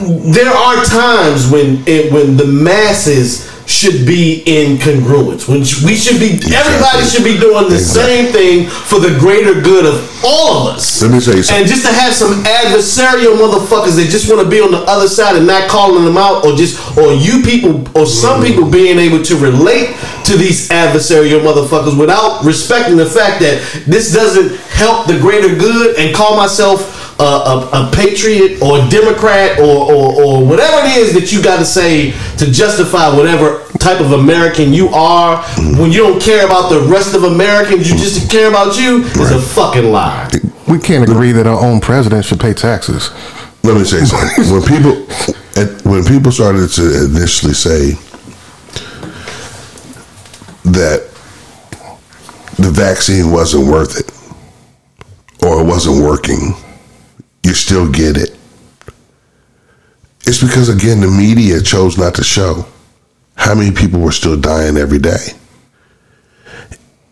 There are times when it, when the masses should be in congruence. When we should be, everybody should be doing the same thing for the greater good of all of us. Let me tell you something. And just to have some adversarial motherfuckers that just want to be on the other side and not calling them out, or just, or you people, or some people mm-hmm. being able to relate to these adversarial motherfuckers without respecting the fact that this doesn't help the greater good, and call myself a, a, a patriot or a Democrat or, or, or whatever it is that you got to say to justify whatever type of American you are when you don't care about the rest of Americans, you just care about you is a fucking lie. We can't agree that our own president should pay taxes. Let me say something. When people, when people started to initially say that the vaccine wasn't worth it or it wasn't working, you still get it. It's because again the media chose not to show how many people were still dying every day.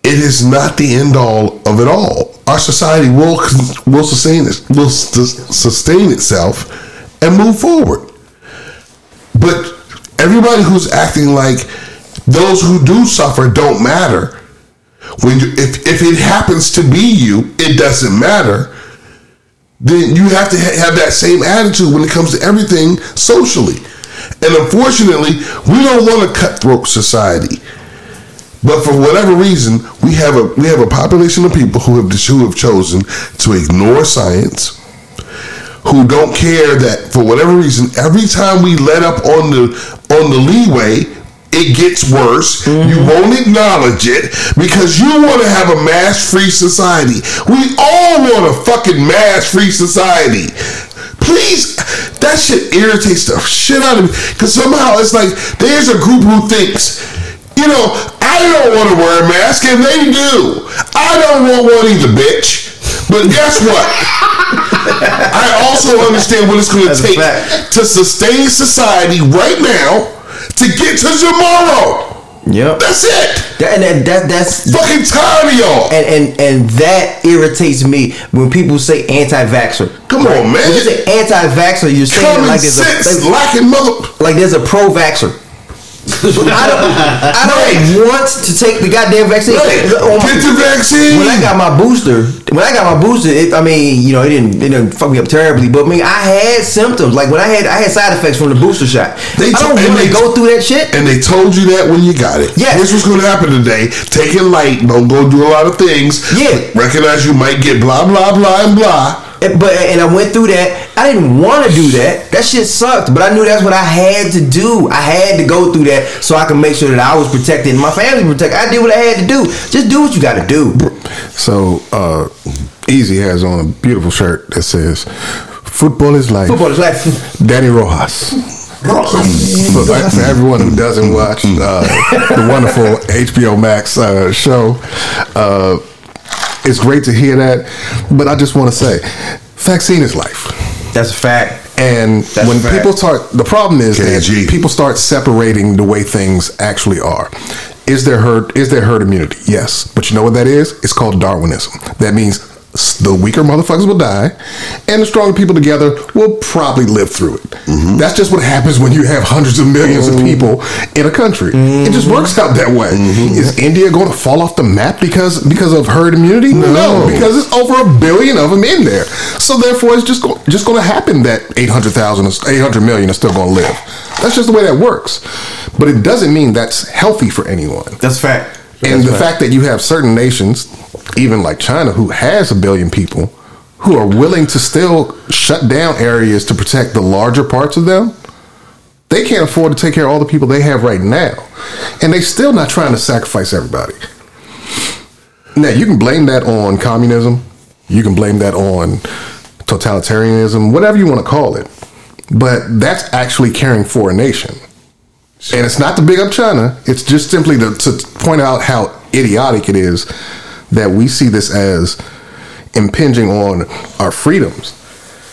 It is not the end all of it all. Our society will will sustain will sustain itself and move forward. But everybody who's acting like those who do suffer don't matter. When you, if if it happens to be you, it doesn't matter. Then you have to ha- have that same attitude when it comes to everything socially. And unfortunately, we don't want a cutthroat society. But for whatever reason, we have a we have a population of people who have who have chosen to ignore science, who don't care that for whatever reason, every time we let up on the on the leeway, it gets worse. You won't acknowledge it because you want to have a mass free society. We all want a fucking mass free society. Please, that shit irritates the shit out of me. Because somehow it's like there's a group who thinks, you know, I don't want to wear a mask, and they do. I don't want one either, bitch. But guess what? I also understand what it's going to take to sustain society right now to get to tomorrow. Yep. That's it. That, and that, that that's Fucking tired of y'all. and, and and that irritates me when people say anti-vaxxer. Come on, man. When you say anti-vaxxer, you're saying Common like there's sense, a lacking mother. like there's a pro-vaxxer. I don't, I don't want to take the goddamn vaccine. Right. My- Get the vaccine. When I got my booster, when I got my booster, it, I mean, you know, it didn't, it didn't fuck me up terribly, but I mean, I had symptoms. Like when I had, I had side effects from the booster shot. They I don't want to they- go through that shit. And they told you that when you got it. Yes. Here's what's going to happen today. Take it light. Don't go do a lot of things. Yeah. Recognize you might get blah, blah, blah, and blah. And- But and I went through that. I didn't want to do that. That shit sucked. But I knew that's what I had to do. I had to go through that so I could make sure that I was protected and my family protected. I did what I had to do. Just do what you got to do. So uh, Easy has on a beautiful shirt that says "Football is life." Football is like Danny Rojas. For, for everyone who doesn't watch uh, the wonderful HBO Max uh, show, uh, it's great to hear that. But I just want to say, vaccine is life. that's a fact. And That's when fact. people start, the problem is KG. that people start separating the way things actually are. Is there herd? Is there herd immunity? Yes, but you know what that is? It's called Darwinism. That means the weaker motherfuckers will die, and the stronger people together will probably live through it. Mm-hmm. That's just what happens when you have hundreds of 1000000s of mm-hmm. people in a country. It just works out that way. Mm-hmm. Is India going to fall off the map because because of herd immunity? No, because it's over a billion of them in there. So therefore, it's just go, just going to happen that 800,000, is- 800 million are still going to live. That's just the way that works. But it doesn't mean that's healthy for anyone. That's fact. And the a fact that you have certain nations, even like China, who has a billion people, who are willing to still shut down areas to protect the larger parts of them, they can't afford to take care of all the people they have right now. And they still not trying to sacrifice everybody. Now, you can blame that on communism. You can blame that on totalitarianism, whatever you want to call it. But that's actually caring for a nation. And it's not to big up China. It's just simply to, to point out how idiotic it is that we see this as impinging on our freedoms.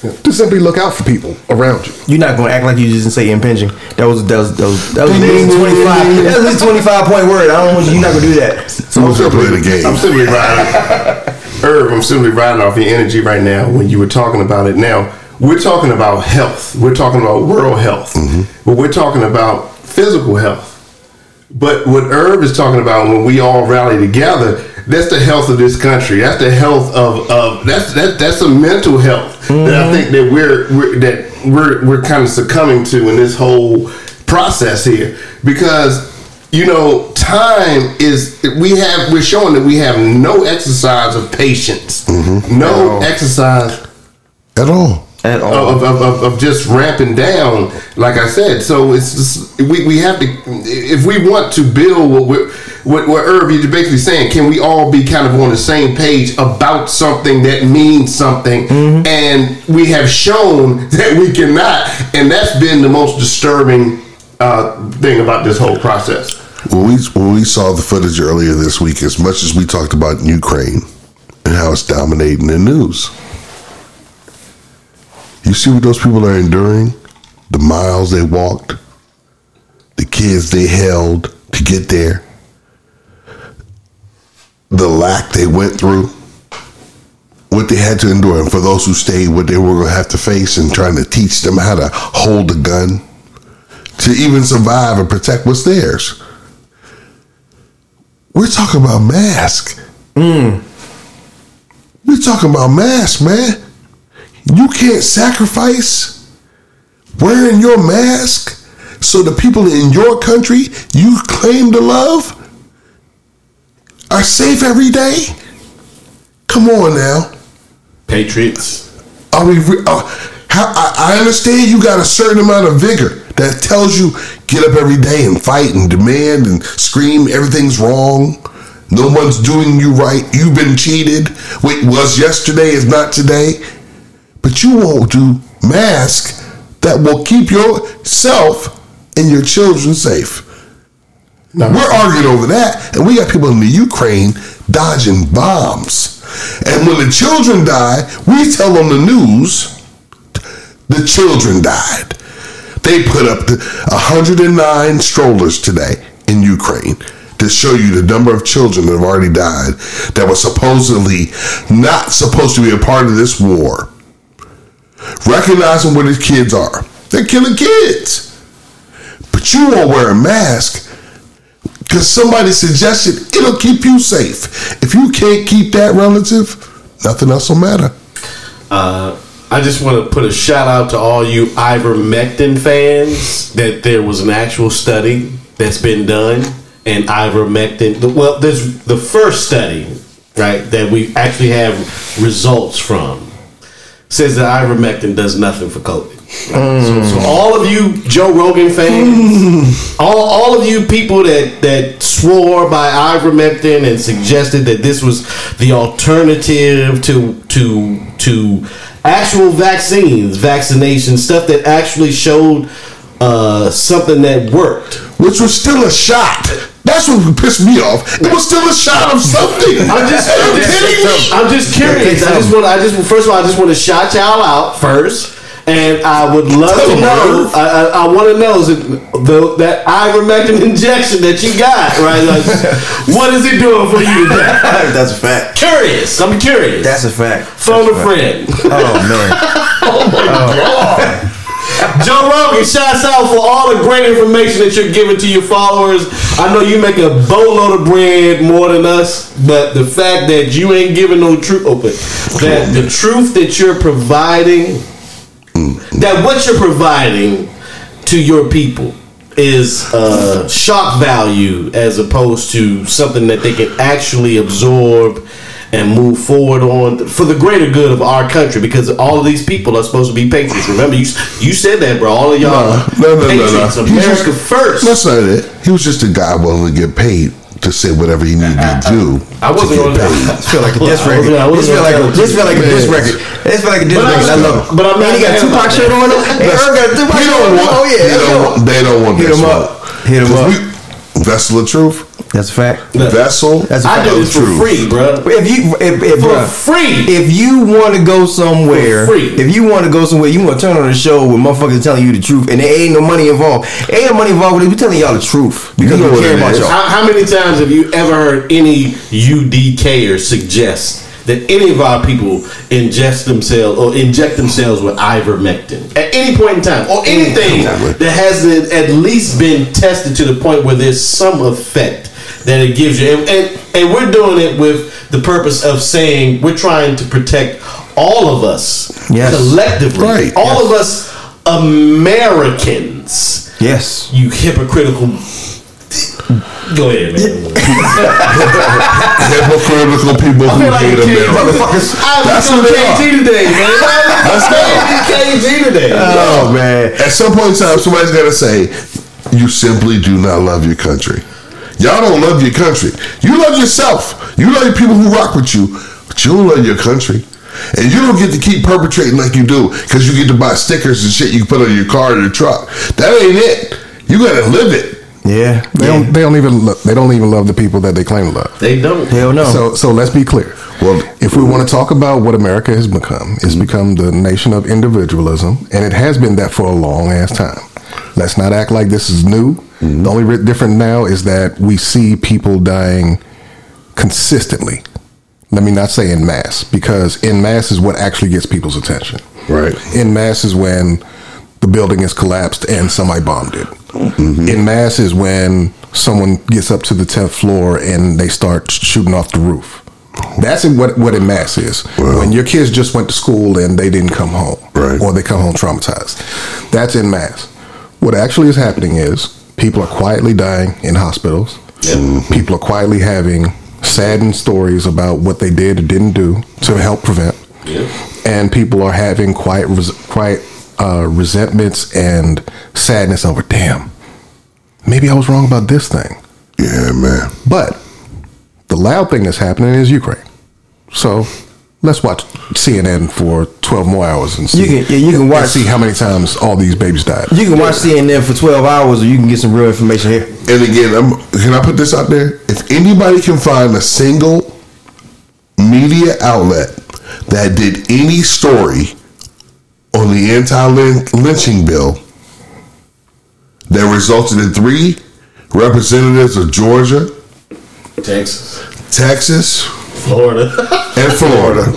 To simply look out for people around you. You're not gonna act like you just didn't say impinging. That was that was that was, that was at least twenty five. That was at least twenty five point word. I don't want you. You're not gonna do that. So who's going to play the game? I'm simply riding. Herb, I'm simply riding off your energy right now when you were talking about it. Now, we're talking about health. We're talking about world health. Mm-hmm. But we're talking about physical health. But what Herb is talking about when we all rally together, that's the health of this country. That's the health of, of that's that that's a mental health that I mm-hmm. think that we're, we're that we're we're kind of succumbing to in this whole process here because you know time is we have we're showing that we have no exercise of patience, mm-hmm. no exercise At all. At all. of, of, of, of just ramping down, like I said. So it's just, we, we have to if we want to build what we're, what what Irv you're basically saying, can we all be kind of on the same page about something that means something? And we have shown that we cannot, and that's been the most disturbing uh, thing about this whole process. When we when we saw the footage earlier this week, as much as we talked about Ukraine and how it's dominating the news, you see what those people are enduring, the miles they walked, the kids they held to get there, the lack they went through, what they had to endure, and for those who stayed, what they were going to have to face, and trying to teach them how to hold a gun to even survive and protect what's theirs. We're talking about mask. Mm. We're talking about mask, man. You can't sacrifice wearing your mask so the people in your country you claim to love are safe every day? Come on now. Patriots. Are we? Uh, how, I, I understand you got a certain amount of vigor that tells you get up every day and fight and demand and scream everything's wrong. No one's doing you right. You've been cheated. What was yesterday is not today. But you won't do masks that will keep yourself and your children safe. We're arguing over that, and we got people in the Ukraine dodging bombs. And when the children die, we tell on the news the children died. They put up the 109 strollers today in Ukraine to show you the number of children that have already died that were supposedly not supposed to be a part of this war. Recognizing where these kids are. They're killing kids. But you won't wear a mask because somebody suggested it'll keep you safe. If you can't keep that relative, nothing else will matter. Uh, I just want to put a shout out to all you ivermectin fans that there was an actual study that's been done and ivermectin. Well, there's the first study, right, that we actually have results from says that ivermectin does nothing for COVID. So, so all of you Joe Rogan fans, all, all of you people that that swore by ivermectin and suggested that this was the alternative to to to actual vaccines, vaccination stuff that actually showed uh, something that worked. Which was still a shot. That's what pissed me off. It was still a shot of something. I'm just, I'm just, kidding me? I'm just curious. I just want, I just, first of all, I just want to shout y'all out first, and I would love Tell to 'em, know. Irv. I, I, I want to know is it the, that ivermectin injection that you got, right? Like, what is it doing for you today? That's a fact. Curious. I'm curious. That's a fact. Phone a That's friend. fact. Oh man. Joe Rogan, shouts out for all the great information that you're giving to your followers. I know you make a boatload of bread more than us, but the fact that you ain't giving no truth, open that the truth that you're providing, that what you're providing to your people is uh, shock value as opposed to something that they can actually absorb and move forward on for the greater good of our country because all of these people are supposed to be patriots. Remember, you you said that, bro. All of y'all are No, no, no, no, patriots. no. America just- first. That's not it. He was just a guy willing to get paid to say whatever he needed to do. I wasn't to going get to. paid. This feel like a diss I record. wasn't- I This wasn't feel like a gonna this feel like a diss record. This feel like a diss But record. I still- love it. but I'm And he got Tupac about shirt on. Hey, Earl got a Tupac He shirt don't on. want. Oh yeah, they, don't go. want they don't want Hit that him smoke. up. Hit him 'Cause up. we- Vessel of truth. That's a fact. The vessel. That's a I fact. do this for Truth. free, bro. If you if, if For bruh, free. if you want to go somewhere, For free. if you want to go somewhere, you want to turn on a show with motherfuckers telling you the truth, and there ain't no money involved. Ain't no money involved with it. We telling y'all the truth because You know we care about y'all. How, how many times have you ever heard any UDKer suggest that any of our people ingest themselves or inject themselves with ivermectin at any point in time, or anything that hasn't at least been tested to the point where there's some effect that it gives you? And, and, and we're doing it with the purpose of saying we're trying to protect all of us Yes. collectively, Right. all of us Americans. Yes. You hypocritical. Go ahead, man. Hypocritical people who like hate a KG. America. I That's was what they KG are. today, man. That's KG today. Oh man. At some point in time, somebody's got to say, "You simply do not love your country. Y'all don't love your country. You love yourself. You love your people who rock with you, but you don't love your country." And you don't get to keep perpetrating like you do because you get to buy stickers and shit you can put on your car or your truck. That ain't it. You gotta live it. Yeah. They don't. They don't even. Lo- they don't even love the people that they claim to love. They don't. Hell no. So, so let's be clear. Well- if we want to talk about what America has become, it's mm-hmm. become the nation of individualism, and it has been that for a long ass time. Let's not act like this is new. The only different now is that we see people dying consistently. Let me not say in mass, because in mass is what actually gets people's attention. Right. In mass is when the building is collapsed and somebody bombed it. Mm-hmm. In mass is when someone gets up to the tenth floor and they start shooting off the roof. That's what what in mass is. When your kids just went to school and they didn't come home, Right. or they come home traumatized. That's in mass. What actually is happening is people are quietly dying in hospitals. People are quietly having saddened stories about what they did or didn't do to help prevent. And people are having quite res- quite uh, resentments and sadness over. Damn, maybe I was wrong about this thing. Yeah, man. But the loud thing that's happening is Ukraine. So let's watch CNN for 12 more hours and see, You can- yeah, you can and watch- see how many times all these babies died. You can watch CNN for 12 hours or you can get some real information here. And again, I'm, can I put this out there? If anybody can find a single media outlet that did any story on the anti-lynching bill that resulted in three representatives of Georgia, Texas, Texas, Florida, and Florida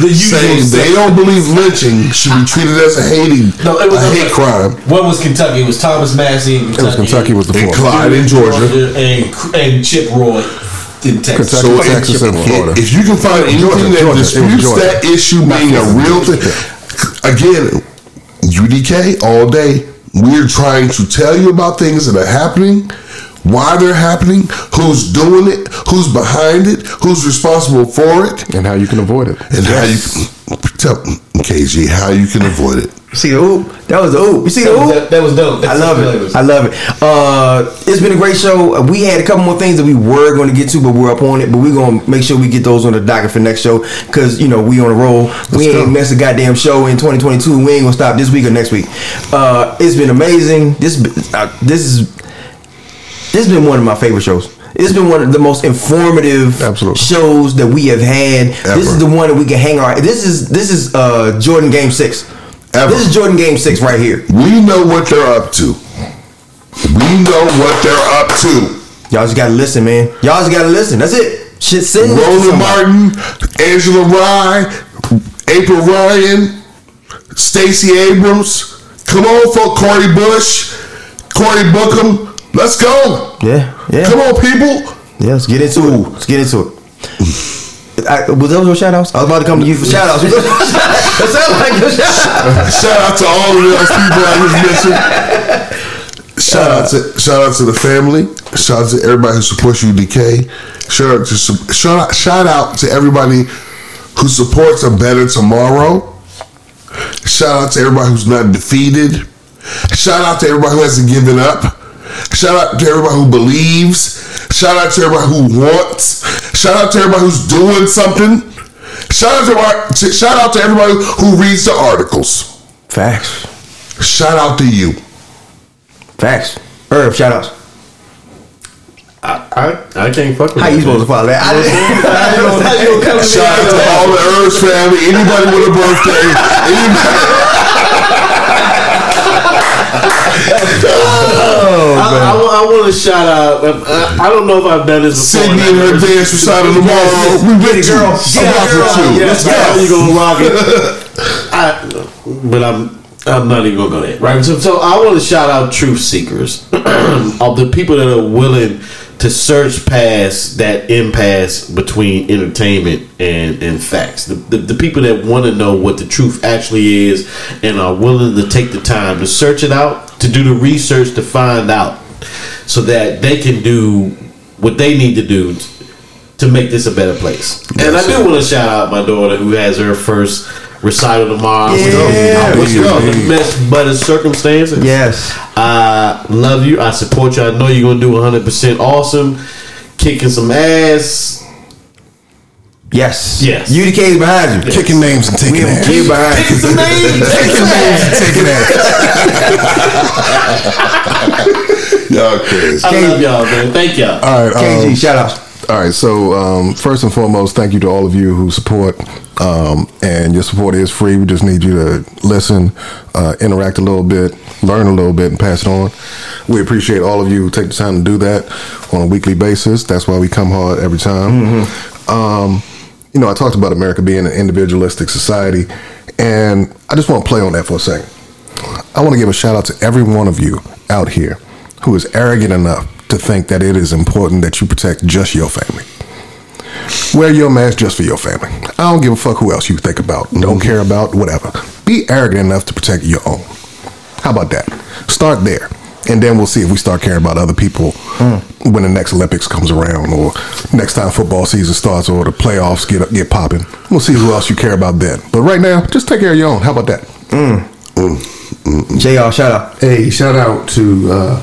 the usual saying they don't believe lynching should be treated as a hating, No, it was a hate crime. What was Kentucky? It was Thomas Massie. In It was Kentucky was the And fourth. Clyde in Georgia. and and Chip Roy in Texas. Kentucky, So Texas, and if, Florida. if you can find anything Georgia, that Georgia. Disputes that issue being a real thing, again, UDK all day. We're trying to tell you about things that are happening, why they're happening, who's doing it, who's behind it, who's responsible for it, and how you can avoid it. and how you tell KG how you can avoid it. See the oop? That was the oop. You see the That oop? that, that was dope. I love it. I love it. Uh, it's been a great show. We had a couple more things that we were going to get to, but we're up on it. But we're going to make sure we get those on the docket for next show because you know we on a roll. we ain't go. mess a goddamn show in 2022. We ain't gonna stop this week or next week. Uh, it's been amazing. This uh, this is this has been one of my favorite shows. It's been one of the most informative Absolutely. shows that we have had. This is the one that we can hang our. This is this is uh, Jordan Game Six. Ever. This is Jordan Game Six right here. We know what they're up to. We know what they're up to. Y'all just gotta listen, man. Y'all just gotta listen. That's it. Shit, sitting. Roland Martin, Angela Rye, April Ryan, Stacey Abrams. Come on, for Cori Bush, Cory Booker. Let's go. Yeah, yeah. Come on, people. Yeah, let's get into it. Let's get into it. I, was those your shout outs? I was about to come to you for shout outs. that sounds like your shout outs. Shout out to all of those people I just mentioned. Shout out to shout out to the family. Shout out to everybody who supports UDK. Shout out to shout out, shout out to everybody who supports a better tomorrow. Shout out to everybody who's not defeated. Shout out to everybody who hasn't given up. Shout out to everybody who believes. Shout out to everybody who wants. Shout out to everybody who's doing something. Shout out to everybody, shout out to everybody who reads the articles. Facts. Shout out to you. Facts. Herb, shout outs. I, I, I can't fuck with How you that, supposed to follow that? I didn't- How you gonna- how you gonna come to me Shout out to like all the Herbs family. Anybody with a birthday. Anybody. Oh, I, I want to shout out. Um, I, I don't know if I've done this before. Sydney and her dance recital tomorrow. We Get with it, you. girl. It, girl. Yeah, Let's go. you gonna rock it. I, but I'm I'm not even gonna go there. Right. So, so I want to shout out truth seekers of the people that are willing to search past that impasse between entertainment and, and facts. The, the, the people that want to know what the truth actually is and are willing to take the time to search it out, to do the research to find out, so that they can do what they need to do to make this a better place. And I do want to shout out my daughter who has her first recital tomorrow. Yeah, I wish you let's go. the best but of circumstances. Yes. I love you. I support you. I know you're gonna do 100 percent awesome, kicking some ass. Yes. Yes. UDK is behind you. Kicking names and taking We ass. we behind you. Kicking some names. Kicking names and taking ass. Y'all crazy. I love y'all, man. Thank y'all. All right. KG, um, shout outs. All right, so um, first and foremost, thank you to all of you who support, um, and your support is free. We just need you to listen, uh, interact a little bit, learn a little bit, and pass it on. We appreciate all of you who take the time to do that on a weekly basis. That's why we come hard every time. Um, you know, I talked about America being an individualistic society, and I just want to play on that for a second. I want to give a shout out to every one of you out here who is arrogant enough to think that it is important that you protect just your family. Wear your mask just for your family. I don't give a fuck who else you think about, don't care about, whatever. Be arrogant enough to protect your own. How about that? Start there. and then we'll see if we start caring about other people when the next Olympics comes around, or next time football season starts, or the playoffs get get popping. We'll see who else you care about then. But right now, just take care of your own. How about that? Mm. Mm, mm, JR, shout out. Hey, shout out to uh,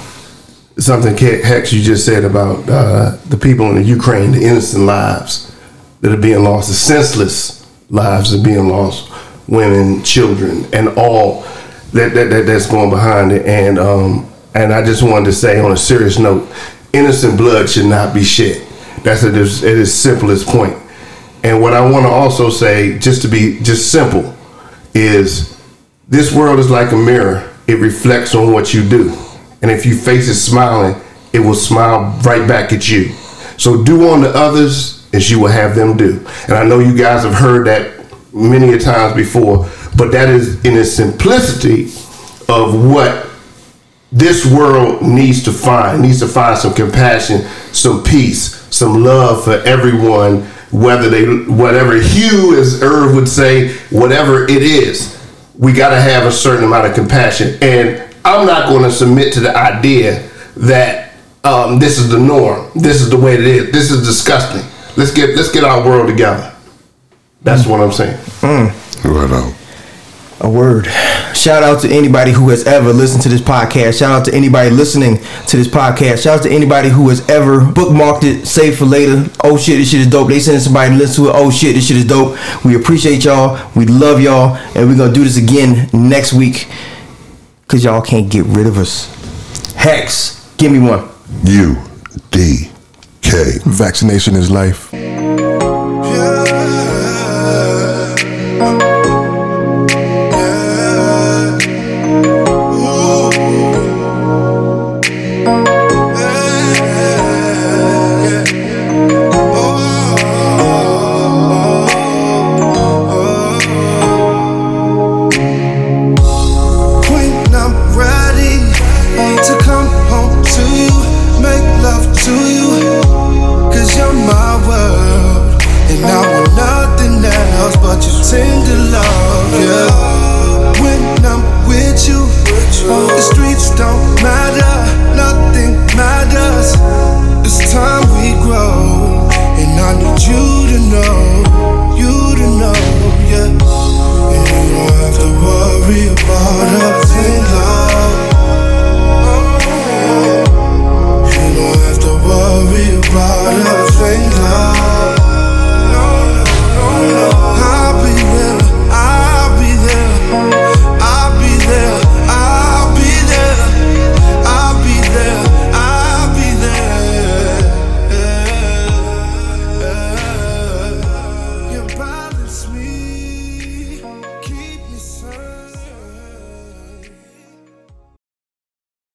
something Hex you just said about uh, the people in the Ukraine, the innocent lives that are being lost, the senseless lives that are being lost, women, children, and all that, that, that that's going behind it. And um, and I just wanted to say on a serious note, innocent blood should not be shed. That's at its, at its simplest point. And what I want to also say, just to be just simple, is this world is like a mirror. It reflects on what you do. And if you face it smiling, it will smile right back at you. So do unto others as you will have them do. And I know you guys have heard that many a times before, but that is in its simplicity of what this world needs to find needs to find some compassion some peace some love for everyone whether they whatever hue as Irv would say whatever it is we got to have a certain amount of compassion and i'm not going to submit to the idea that um, this is the norm this is the way it is this is disgusting let's get let's get our world together that's what i'm saying Right on. A word. Shout out to anybody who has ever listened to this podcast. Shout out to anybody listening to this podcast. Shout out to anybody who has ever bookmarked it, saved for later. Oh shit, this shit is dope. They send somebody to listen to it. Oh shit, this shit is dope. We appreciate y'all. We love y'all. And we're gonna do this again next week. Cause y'all can't get rid of us. Hex, give me one. U D K. Vaccination is life.